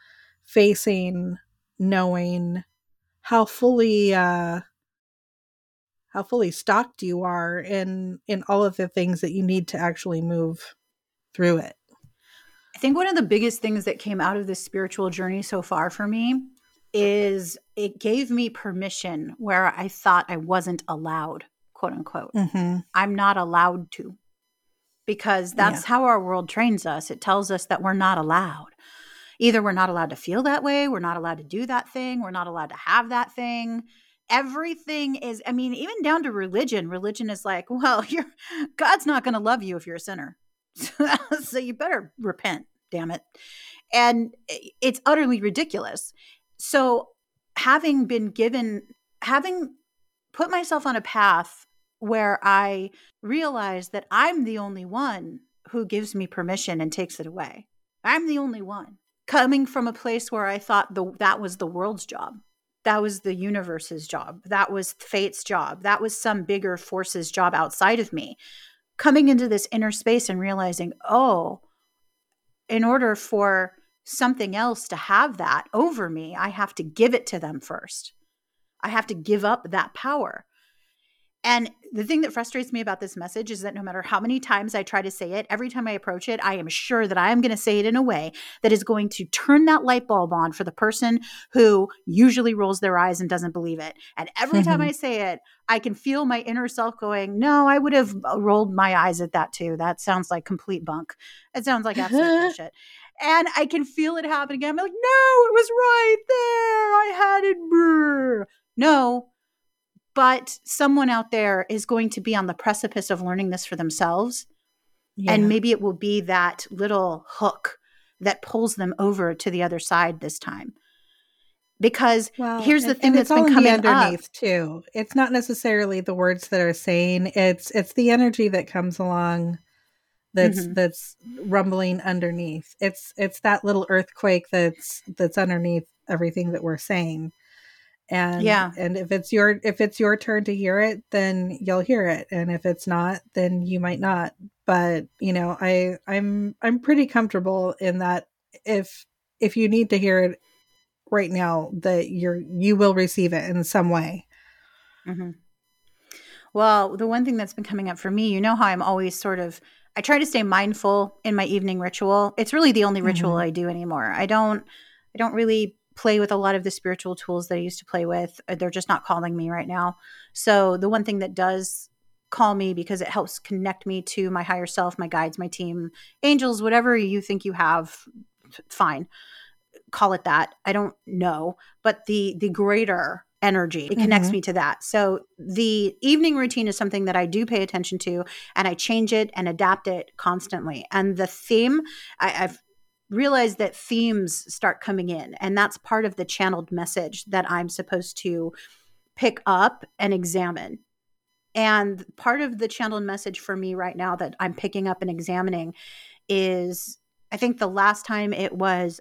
A: facing knowing how fully uh how fully stocked you are in in all of the things that you need to actually move through it
B: I think one of the biggest things that came out of this spiritual journey so far for me is it gave me permission where I thought I wasn't allowed, quote unquote.
A: mm-hmm.
B: I'm not allowed to because that's
A: Yeah.
B: how our world trains us. It tells us that we're not allowed. Either we're not allowed to feel that way, we're not allowed to do that thing, we're not allowed to have that thing. Everything is, I mean, even down to religion. Religion is like, well, you're God's not going to love you if you're a sinner. so you better repent, damn it. And it's utterly ridiculous. So having been given having put myself on a path where I realize that I'm the only one who gives me permission and takes it away. I'm the only one. Coming from a place where I thought the, that was the world's job. That was the universe's job. That was fate's job. That was some bigger force's job outside of me. Coming into this inner space and realizing, oh, in order for something else to have that over me, I have to give it to them first. I have to give up that power. And the thing that frustrates me about this message is that no matter how many times I try to say it, every time I approach it, I am sure that I am going to say it in a way that is going to turn that light bulb on for the person who usually rolls their eyes and doesn't believe it. And every time
A: Mhm.
B: I say it, I can feel my inner self going, No, I would have rolled my eyes at that too. That sounds like complete bunk. It sounds like absolute bullshit. And I can feel it happening. I'm like, No, it was right there. I had it. Brr. No, but someone out there is going to be on the precipice of learning this for themselves
A: Yeah.
B: and maybe it will be that little hook that pulls them over to the other side this time because
A: Well,
B: here's the
A: and-
B: thing
A: and
B: that's
A: it's all
B: been coming up.
A: underneath too. It's not necessarily the words that are saying. It's it's the energy that comes along that's
B: Mhm.
A: that's rumbling underneath. It's it's that little earthquake that's that's underneath everything that we're saying. And
B: Yeah.
A: and if it's your if it's your turn to hear it, then you'll hear it. And if it's not, then you might not. But, you know, I I'm I'm pretty comfortable in that if if you need to hear it right now that you're you will receive it in some way
B: Mhm. Well, the one thing that's been coming up for me, you know how I'm always sort of I try to stay mindful in my evening ritual. It's really the only ritual
A: Mhm.
B: I do anymore. I don't I don't really play with a lot of the spiritual tools that I used to play with. Uh, They're just not calling me right now. So, the one thing that does call me because it helps connect me to my higher self, my guides, my team, angels, whatever you think you have, fine. Call it that. I don't know, but the the greater energy it connects
A: Mhm.
B: me to that. So the evening routine is something that I do pay attention to, and I change it and adapt it constantly. And the theme, I, I've realized that themes start coming in, and that's part of the channeled message that I'm supposed to pick up and examine. And part of the channeled message for me right now that I'm picking up and examining is I think the last time it was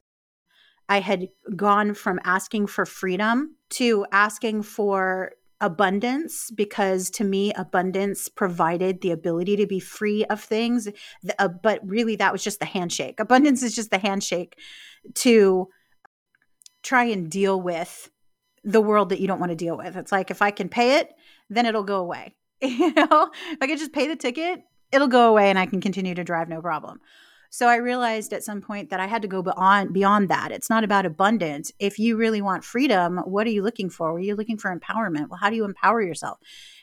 B: I had gone from asking for freedom to asking for abundance because to me abundance provided the ability to be free of things. Th- uh, but really that was just the handshake. Abundance is just the handshake to try and deal with the world that you don't want to deal with. It's like if i can pay it then it'll go away. You know? If i can just pay the ticket it'll go away and i can continue to drive no problem so I realized at some point that I had to go beyond beyond that. It's not about abundance. If you really want freedom, what are you looking for? Are you looking for empowerment? Well, how do you empower yourself?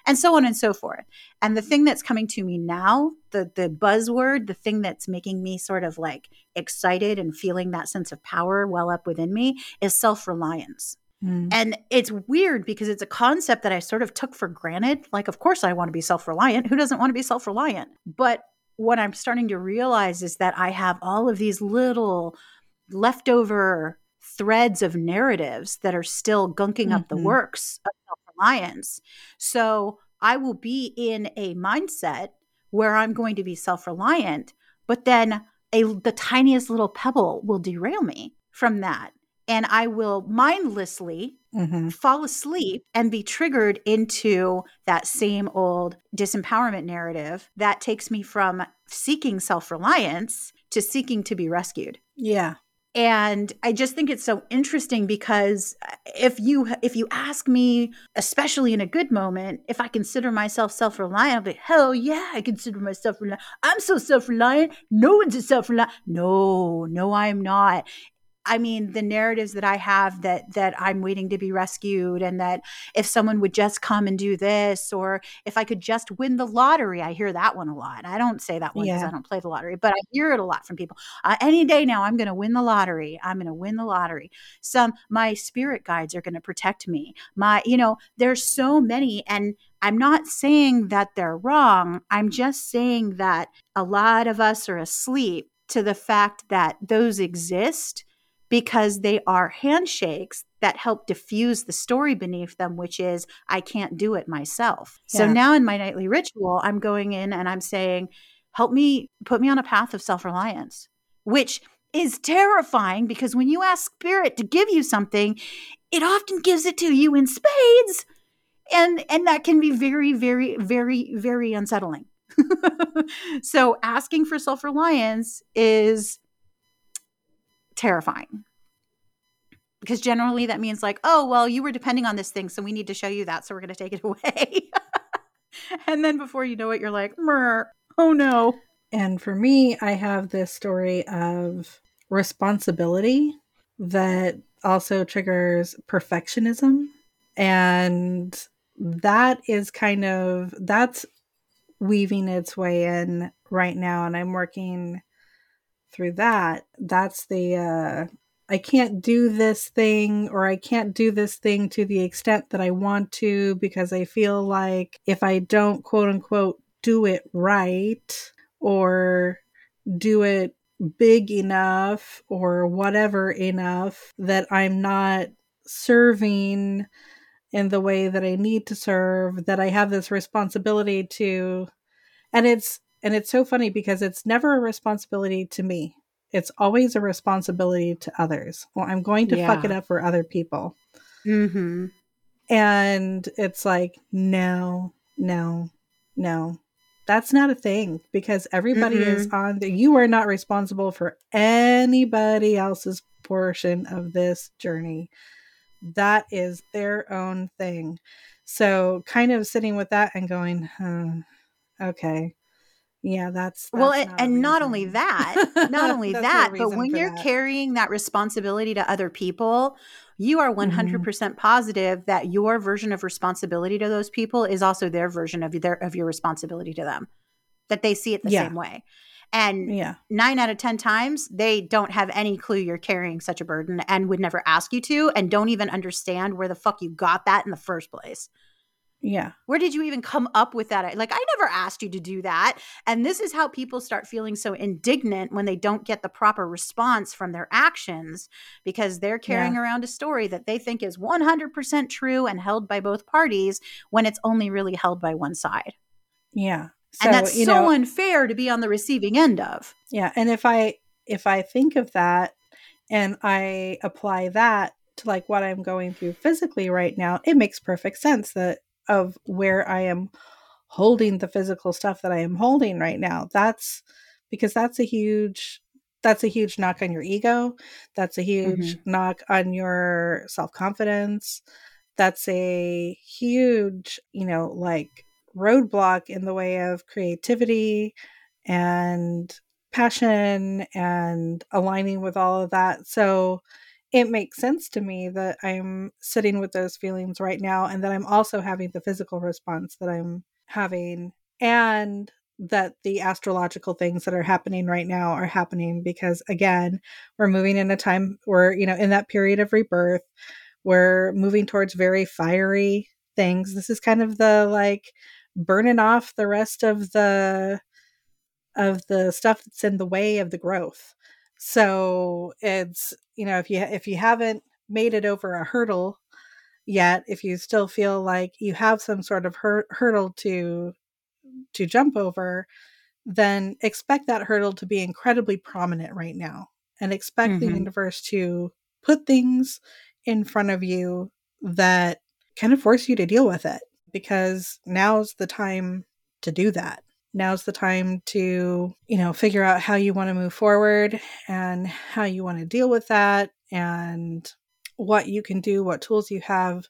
B: And so on and so forth. And the thing that's coming to me now, the the buzzword, the thing that's making me sort of like excited and feeling that sense of power well up within me is self-reliance. Mm. And it's weird because it's a concept that I sort of took for granted. Like, of course, I want to be self reliant. Who doesn't want to be self reliant? But what I'm starting to realize is that I have all of these little leftover threads of narratives that are still gunking mm-hmm. up the mm-hmm. works of self reliance. So I will be in a mindset where I'm going to be self reliant, but then a, the tiniest little pebble will derail me from that and I will mindlessly mm-hmm. fall asleep and be triggered into that same old disempowerment narrative that takes me from seeking self reliance to seeking to be rescued.
A: Yeah.
B: And I just think it's so interesting because if you if you ask me, especially in a good moment, if I consider myself self reliant, I'll be hell yeah, I consider myself reliant. I'm so self reliant. No one's self reliant. No, no, I'm not. I mean, the narratives that I have that that I'm waiting to be rescued, and that if someone would just come and do this, or if I could just win the lottery, I hear that one a lot. I don't say that one because yeah. I don't play the lottery, but I hear it a lot from people. Uh, any day now, I'm going to win the lottery. I'm going to win the lottery. Some my spirit guides are going to protect me. My, you know, there's so many, and I'm not saying that they're wrong. I'm just saying that a lot of us are asleep to the fact that those exist because they are handshakes that help diffuse the story beneath them, which is, I can't do it myself. Yeah. So now in my nightly ritual, I'm going in and I'm saying, help me put me on a path of self reliance, which is terrifying because when you ask spirit to give you something, it often gives it to you in spades. And, and that can be very, very, very, very unsettling. so asking for self reliance is terrifying. Because generally that means like oh well you were depending on this thing so we need to show you that so we're going to take it away. And then before you know it you're like oh no.
A: And for me i have this story of responsibility that also triggers perfectionism. And that is kind of that's weaving its way in right now and i'm working through that, that's the uh, I can't do this thing or I can't do this thing to the extent that I want to because I feel like if I don't quote unquote do it right or do it big enough or whatever enough that I'm not serving in the way that I need to serve, that I have this responsibility to. And it's and it's so funny because it's never a responsibility to me. It's always a responsibility to others. Well, I'm going to yeah. fuck it up for other people. Mm-hmm. And it's like, no, no, no. That's not a thing because everybody mm-hmm. is on the, you are not responsible for anybody else's portion of this journey. That is their own thing. So, kind of sitting with that and going, huh, okay yeah that's,
B: that's well not and not only that not only that but when you're that. carrying that responsibility to other people you are 100% mm-hmm. positive that your version of responsibility to those people is also their version of their of your responsibility to them that they see it the yeah. same way and yeah. nine out of 10 times, they don't have any clue you're carrying such a burden and would never ask you to, and don't even understand where the fuck you got that in the first place.
A: Yeah.
B: Where did you even come up with that? Like, I never asked you to do that. And this is how people start feeling so indignant when they don't get the proper response from their actions because they're carrying yeah. around a story that they think is 100% true and held by both parties when it's only really held by one side.
A: Yeah.
B: So, and that's so know, unfair to be on the receiving end of.
A: Yeah. And if I, if I think of that and I apply that to like what I'm going through physically right now, it makes perfect sense that of where I am holding the physical stuff that I am holding right now. That's because that's a huge that's a huge knock on your ego. That's a huge mm-hmm. knock on your self-confidence. That's a huge, you know, like roadblock in the way of creativity and passion and aligning with all of that. So it makes sense to me that I'm sitting with those feelings right now and that I'm also having the physical response that I'm having and that the astrological things that are happening right now are happening because again we're moving in a time where you know in that period of rebirth We're moving towards very fiery things. This is kind of the like burning off the rest of the of the stuff that's in the way of the growth. So it's you know if you if you haven't made it over a hurdle yet, if you still feel like you have some sort of hur- hurdle to to jump over, then expect that hurdle to be incredibly prominent right now and expect mm-hmm. the universe to put things in front of you that kind of force you to deal with it because now's the time to do that. Now's the time to, you know, figure out how you want to move forward and how you want to deal with that and what you can do, what tools you have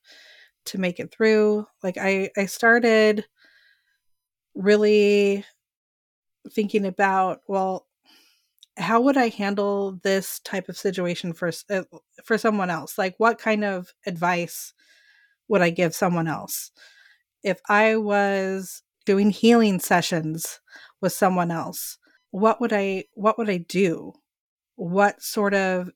A: to make it through. Like I I started really thinking about, well, how would I handle this type of situation for uh, for someone else? Like what kind of advice would I give someone else? If I was doing healing sessions with someone else, what would I what would I do? What sort of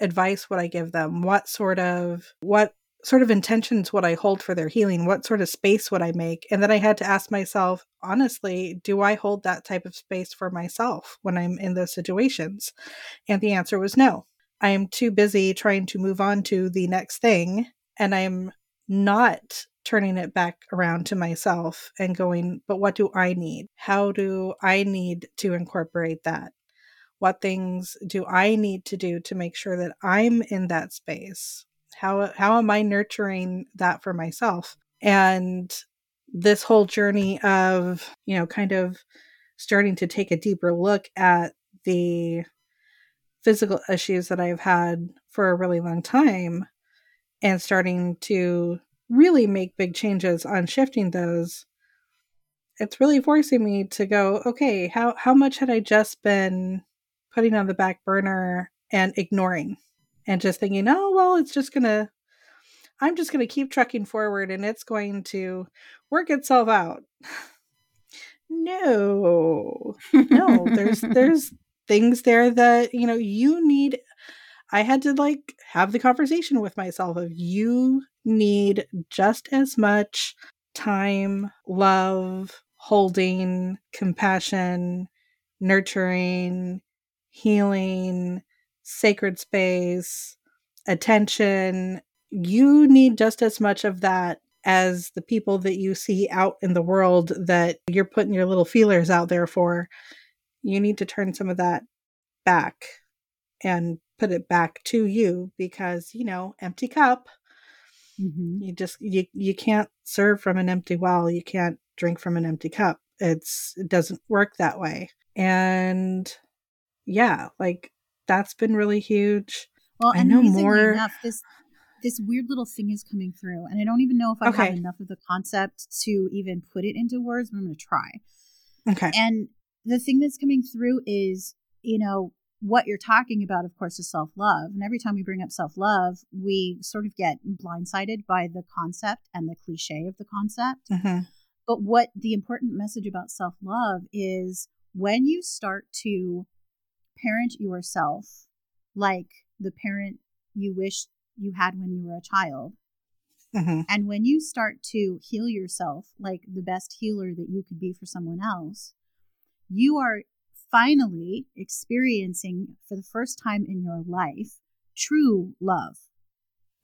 A: advice would I give them? What sort of what sort of intentions would I hold for their healing? What sort of space would I make? And then I had to ask myself, honestly, do I hold that type of space for myself when I'm in those situations? And the answer was no. I am too busy trying to move on to the next thing, and I'm not turning it back around to myself and going, but what do I need? How do I need to incorporate that? What things do I need to do to make sure that I'm in that space? How how am I nurturing that for myself? And this whole journey of, you know, kind of starting to take a deeper look at the physical issues that I've had for a really long time and starting to really make big changes on shifting those it's really forcing me to go okay how how much had i just been putting on the back burner and ignoring and just thinking, oh, well, it's just going to, I'm just going to keep trucking forward and it's going to work itself out. no, no, there's, there's things there that, you know, you need. I had to like have the conversation with myself of you need just as much time, love, holding, compassion, nurturing, healing, sacred space, attention. You need just as much of that as the people that you see out in the world that you're putting your little feelers out there for. You need to turn some of that back and put it back to you because, you know, empty cup. Mm-hmm. You just you you can't serve from an empty well. You can't drink from an empty cup. It's it doesn't work that way. And yeah, like that's been really huge.
B: Well, I know more. Enough, this this weird little thing is coming through, and I don't even know if I okay. have enough of the concept to even put it into words, but I'm going to try.
A: Okay.
B: And the thing that's coming through is, you know, what you're talking about, of course, is self love. And every time we bring up self love, we sort of get blindsided by the concept and the cliche of the concept. Mm-hmm. But what the important message about self love is when you start to parent yourself like the parent you wish you had when you were a child. Mm-hmm. And when you start to heal yourself like the best healer that you could be for someone else, you are finally experiencing for the first time in your life true love.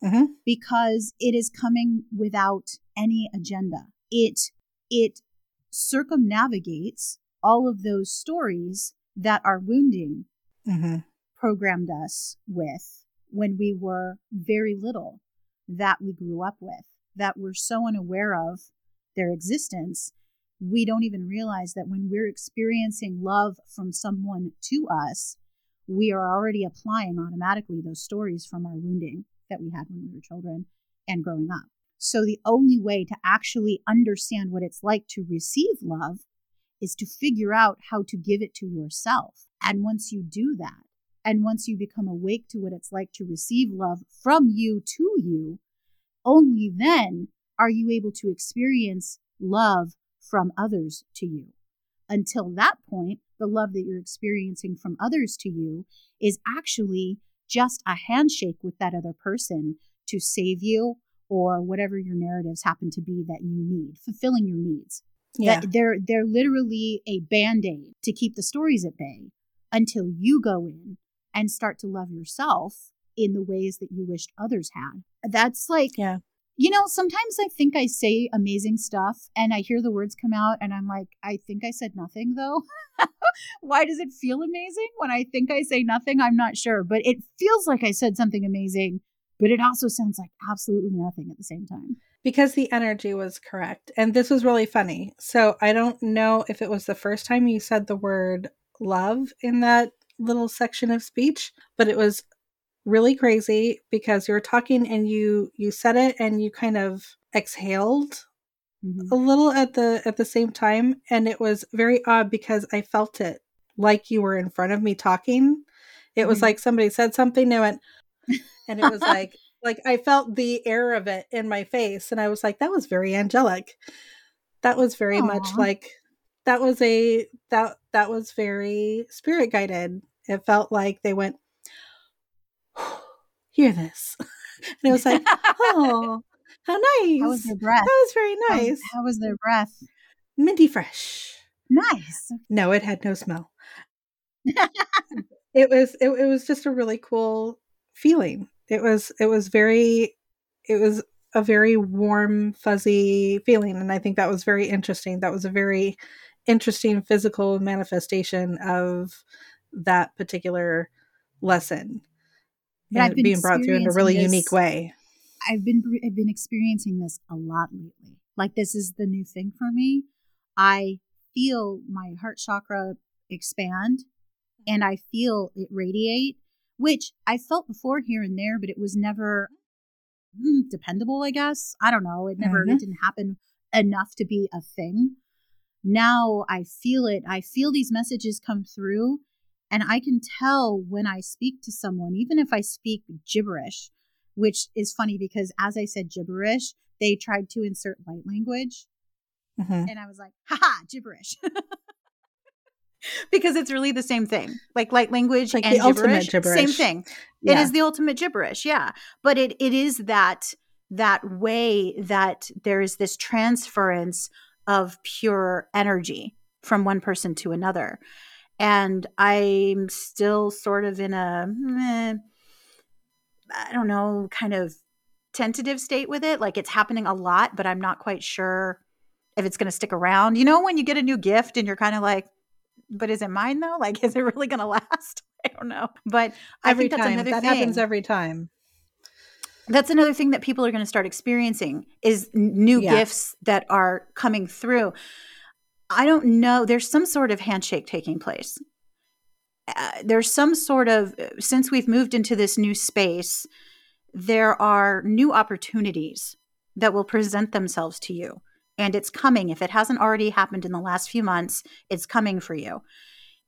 B: Mm-hmm. Because it is coming without any agenda. It it circumnavigates all of those stories that are wounding mm-hmm. programmed us with when we were very little that we grew up with, that we're so unaware of their existence, we don't even realize that when we're experiencing love from someone to us, we are already applying automatically those stories from our wounding that we had when we were children and growing up. So, the only way to actually understand what it's like to receive love is to figure out how to give it to yourself. And once you do that, and once you become awake to what it's like to receive love from you to you, only then are you able to experience love from others to you. Until that point, the love that you're experiencing from others to you is actually just a handshake with that other person to save you or whatever your narratives happen to be that you need, fulfilling your needs.
A: Yeah.
B: That they're they're literally a band-aid to keep the stories at bay until you go in and start to love yourself in the ways that you wished others had. That's like
A: Yeah.
B: You know, sometimes I think I say amazing stuff and I hear the words come out and I'm like, I think I said nothing though. Why does it feel amazing when I think I say nothing? I'm not sure, but it feels like I said something amazing, but it also sounds like absolutely nothing at the same time.
A: because the energy was correct. And this was really funny. So I don't know if it was the first time you said the word love in that little section of speech, but it was really crazy because you were talking and you you said it and you kind of exhaled
B: Mhm.
A: a little at the at the same time and it was very odd because I felt it like you were in front of me talking. It was
B: Mhm.
A: like somebody said something and went and it was like like I felt the air of it in my face and I was like that was very angelic. That was very much like that was a that that was very spirit guided. It felt like they went hear this. and it was like, "Oh, how nice."
B: How was their breath?
A: That was very
B: How
A: nice.
B: How was their breath?
A: Minty fresh.
B: Nice.
A: No, it had no smell. It was it, it was just a really cool feeling. It was it was very it was a very warm fuzzy feeling and I think that was very interesting. That was a very interesting physical manifestation of that particular lesson.
B: Yeah, I've
A: and
B: been
A: being brought through in a really
B: experiencing
A: unique way.
B: I've been I've been experiencing this a lot lately. Like this is the new thing for me. I feel my heart chakra expand and I feel it radiate, which I felt before here and there, but it was never mm, dependable, I guess. I don't know. It never
A: Mhm.
B: it didn't happen enough to be a thing. Now I feel it. I feel these messages come through and I can tell when I speak to someone, even if I speak gibberish, which is funny because as I said gibberish, they tried to insert light language.
A: Mhm.
B: And I was like, haha, gibberish. because it's really the same thing. Like light language
A: Like
B: and
A: the ultimate
B: gibberish, same thing.
A: Yeah.
B: It is the ultimate gibberish, yeah. But it it is that that way that there is this transference of pure energy from one person to another. And I'm still sort of in a I don't know, kind of tentative state with it. Like it's happening a lot, but I'm not quite sure if it's going to stick around. You know, when you get a new gift and you're kind of like, but is it mine though? Like, is it really going to last? I don't know. But I
A: every
B: think that's
A: time
B: another
A: that
B: thing.
A: happens every time.
B: that's another thing that people are going to start experiencing is new
A: Yeah.
B: gifts that are coming through. I don't know. There's some sort of handshake taking place. Uh, there's some sort of since we've moved into this new space, there are new opportunities that will present themselves to you. And it's coming. If it hasn't already happened in the last few months, it's coming for you.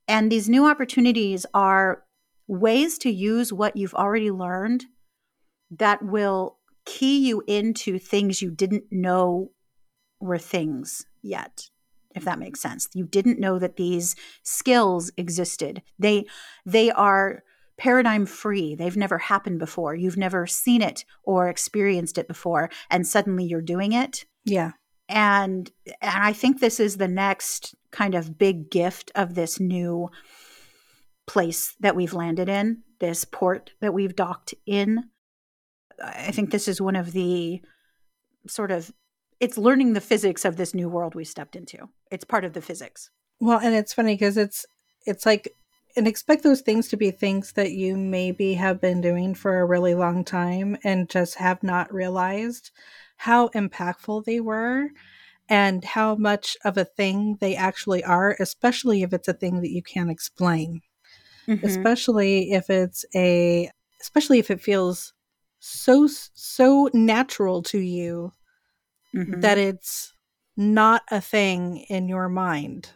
B: And these new opportunities are ways to use what you've already learned that will key you into things you didn't know were things yet if that makes sense. You didn't know that these skills existed. They they are paradigm free. They've never happened before. You've never seen it or experienced it before and suddenly you're doing it.
A: Yeah.
B: and and I think this is the next kind of big gift of this new place that we've landed in, this port that we've docked in. I think this is one of the sort of it's learning the physics of this new world we stepped into. It's part of the physics.
A: Well, and it's funny because it's it's like and expect those things to be things that you maybe have been doing for a really long time and just have not realized how impactful they were and how much of a thing they actually are, especially if it's a thing that you can't explain.
B: Mm-hmm.
A: Especially if it's a especially if it feels so so natural to you
B: Mhm.
A: that it's not a thing in your mind.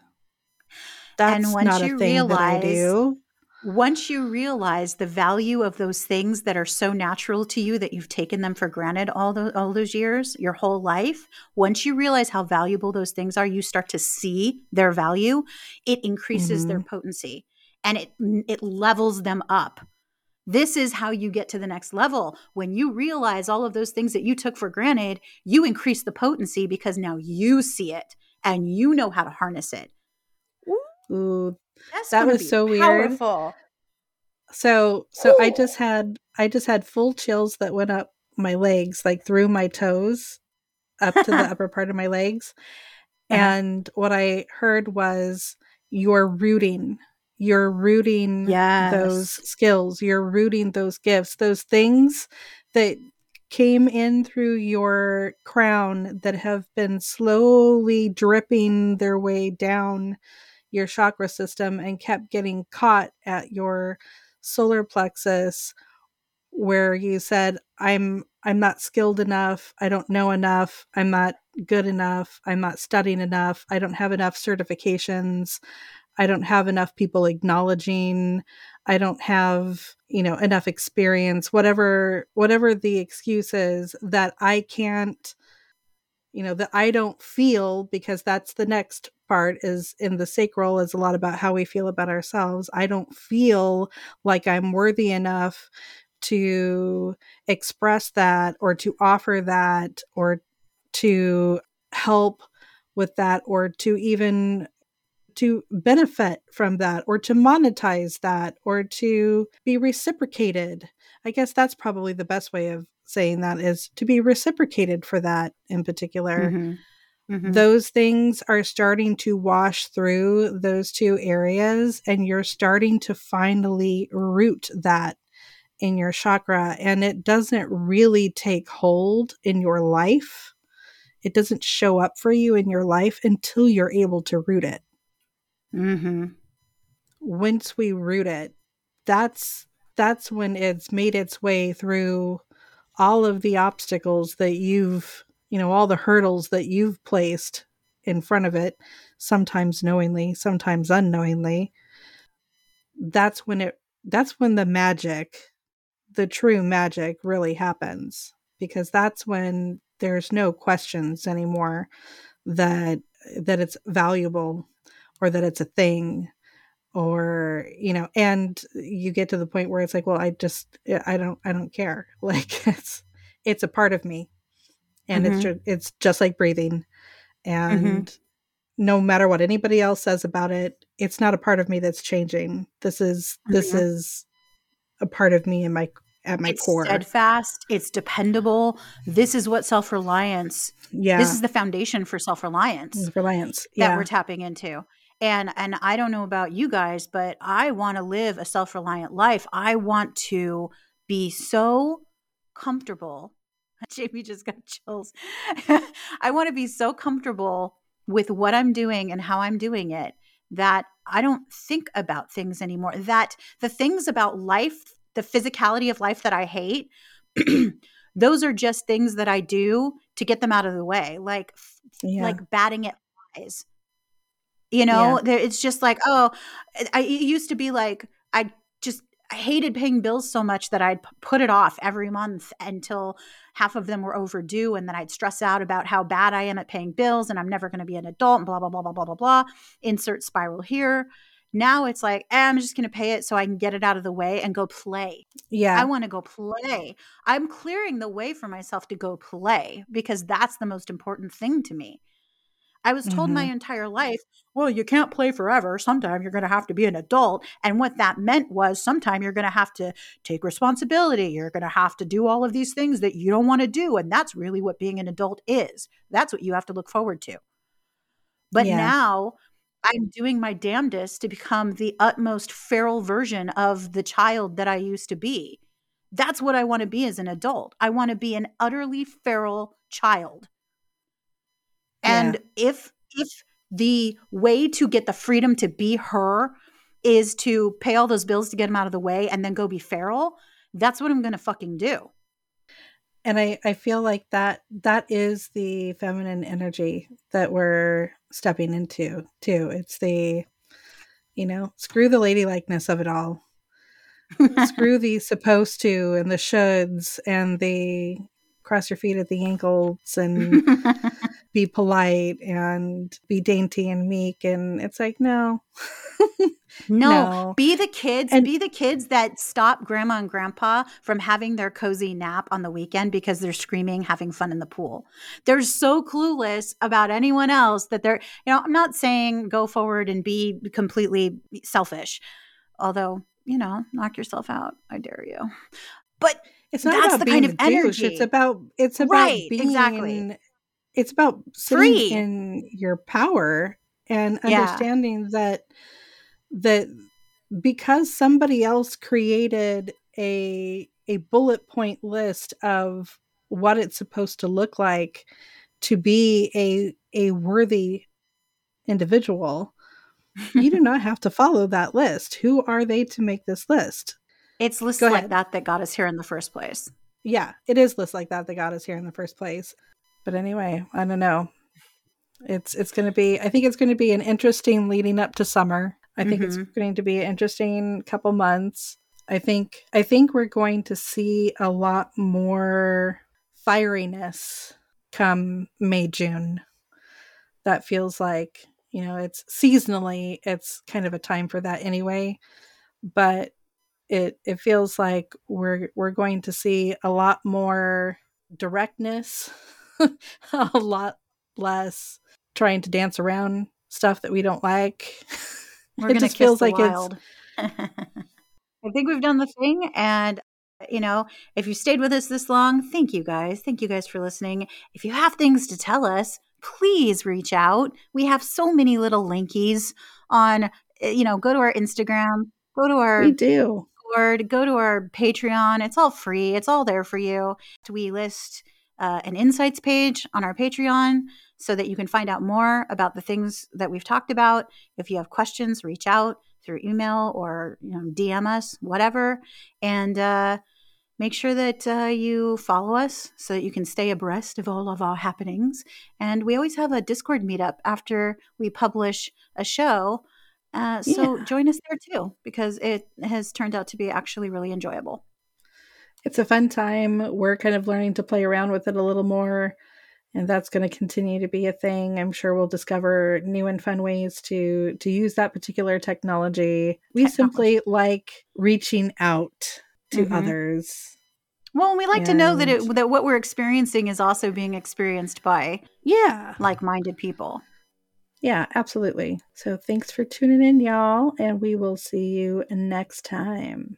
B: And
A: That's
B: once
A: not a
B: you
A: thing that I
B: realize-
A: do.
B: once you realize the value of those things that are so natural to you that you've taken them for granted all those all those years, your whole life, once you realize how valuable those things are, you start to see their value, it increases their potency and it it levels them up This is how you get to the next level. When you realize all of those things that you took for granted, you increase the potency because now you see it and you know how to harness it.
A: Ooh, that was so powerful. weird. So so Ooh. I just had I just had full chills that went up my legs, like through my toes, up to the upper part of my legs. Uh-huh. And what I heard was you're rooting you're rooting yes. those skills you're rooting those gifts those things that came in through your crown that have been slowly dripping their way down your chakra system and kept getting caught at your solar plexus where you said i'm i'm not skilled enough. I don't know enough. I'm not good enough. I'm not studying enough. I don't have enough certifications I don't have enough people acknowledging I don't have, you know, enough experience, whatever whatever the excuse is that I can't you know, that I don't feel because that's the next part is in the sacral is a lot about how we feel about ourselves. I don't feel like I'm worthy enough to express that or to offer that or to help with that or to even to benefit from that or to monetize that or to be reciprocated. I guess that's probably the best way of saying that is to be reciprocated for that in particular. Mm-hmm. Mm-hmm. Those things are starting to wash through those two areas, and you're starting to finally root that in your chakra. And it doesn't really take hold in your life, it doesn't show up for you in your life until you're able to root it. Mm-hmm. Once we root it, that's that's when it's made its way through all of the obstacles that you've, you know, all the hurdles that you've placed in front of it, sometimes knowingly, sometimes unknowingly. That's when it that's when the magic, the true magic really happens because that's when there's no questions anymore that that it's valuable or that it's a thing or you know and you get to the point where it's like well i just i don't i don't care like it's it's a part of me and mm-hmm. it's just it's just like breathing and mm-hmm. no matter what anybody else says about it it's not a part of me that's changing this is this mm-hmm. is a part of me in my at my core.
B: it's
A: core
B: steadfast it's dependable this is what self-reliance yeah this is the foundation for self-reliance
A: reliance
B: yeah. that we're tapping into and and I don't know about you guys, but I want to live a self-reliant life. I want to be so comfortable. Jamie just got chills. I want to be so comfortable with what I'm doing and how I'm doing it that I don't think about things anymore. That the things about life, the physicality of life that I hate, those are just things that I do to get them out of the way, like yeah. like batting at flies. You know, yeah. it's just like, oh, I it used to be like I just I hated paying bills so much that I'd put it off every month until half of them were overdue. And then I'd stress out about how bad I am at paying bills and I'm never going to be an adult and blah, blah, blah, blah, blah, blah, blah. Insert spiral here. Now it's like, eh, I'm just going to pay it so I can get it out of the way and go play.
A: Yeah.
B: I want to go play. I'm clearing the way for myself to go play because that's the most important thing to me. I was told mm-hmm. my entire life, well, you can't play forever. Sometime you're going to have to be an adult. And what that meant was sometime you're going to have to take responsibility. You're going to have to do all of these things that you don't want to do. And that's really what being an adult is. That's what you have to look forward to. But yeah. now I'm doing my damnedest to become the utmost feral version of the child that I used to be. That's what I want to be as an adult. I want to be an utterly feral child and yeah. if if the way to get the freedom to be her is to pay all those bills to get them out of the way and then go be feral, that's what I'm going to fucking do.
A: And I, I feel like that that is the feminine energy that we're stepping into too. It's the, you know, screw the ladylikeness of it all. screw the supposed to and the shoulds and the cross your feet at the ankles and be polite and be dainty and meek and it's like no.
B: No, no, be the kids and, be the kids that stop grandma and grandpa from having their cozy nap on the weekend because they're screaming having fun in the pool. They're so clueless about anyone else that they're you know i'm not saying go forward and be completely selfish although you know knock yourself out i dare you. But
A: it's not that's the kind of energy it's about it's about right, being exactly it's about Free. in your power and understanding yeah. that that because somebody else created a a bullet point list of what it's supposed to look like to be a a worthy individual you do not have to follow that list. Who are they to make this list?
B: It's lists like that that got us here in the first place.
A: Yeah it is lists like that that got us here in the first place but anyway, I don't know. It's it's going to be. I think it's going to be an interesting leading up to summer. I think mm-hmm. it's going to be an interesting couple months. I think I think we're going to see a lot more fieriness come May June. That feels like you know it's seasonally it's kind of a time for that anyway, but it it feels like we're we're going to see a lot more directness a lot less trying to dance around stuff that we don't like.
B: We're it just feels like wild. it's. I think we've done the thing, and you know, if you stayed with us this long, thank you guys. Thank you guys for listening. If you have things to tell us, please reach out. We have so many little linkies on. Eh, you know, go to our Instagram. Go to our.
A: We do.
B: Board, go to our Patreon. It's all free. It's all there for you. We list uh, an insights page on our Patreon so that you can find out more about the things that we've talked about. If you have questions, reach out through email or you know, DM us, whatever. And uh, make sure that uh, you follow us so that you can stay abreast of all of our happenings. And we always have a Discord meetup after we publish a show. Uh, so yeah. join us there too, because it has turned out to be actually really enjoyable
A: it's a fun time. We're kind of learning to play around with it a little more, and that's going to continue to be a thing. I'm sure we'll discover new and fun ways to to use that particular technology. We technology. simply like reaching out to mm-hmm. others.
B: Well, we like and... to know that it, that what we're experiencing is also being experienced by
A: yeah
B: like-minded people.
A: Yeah, absolutely. So thanks for tuning in, y'all, and we will see you next time.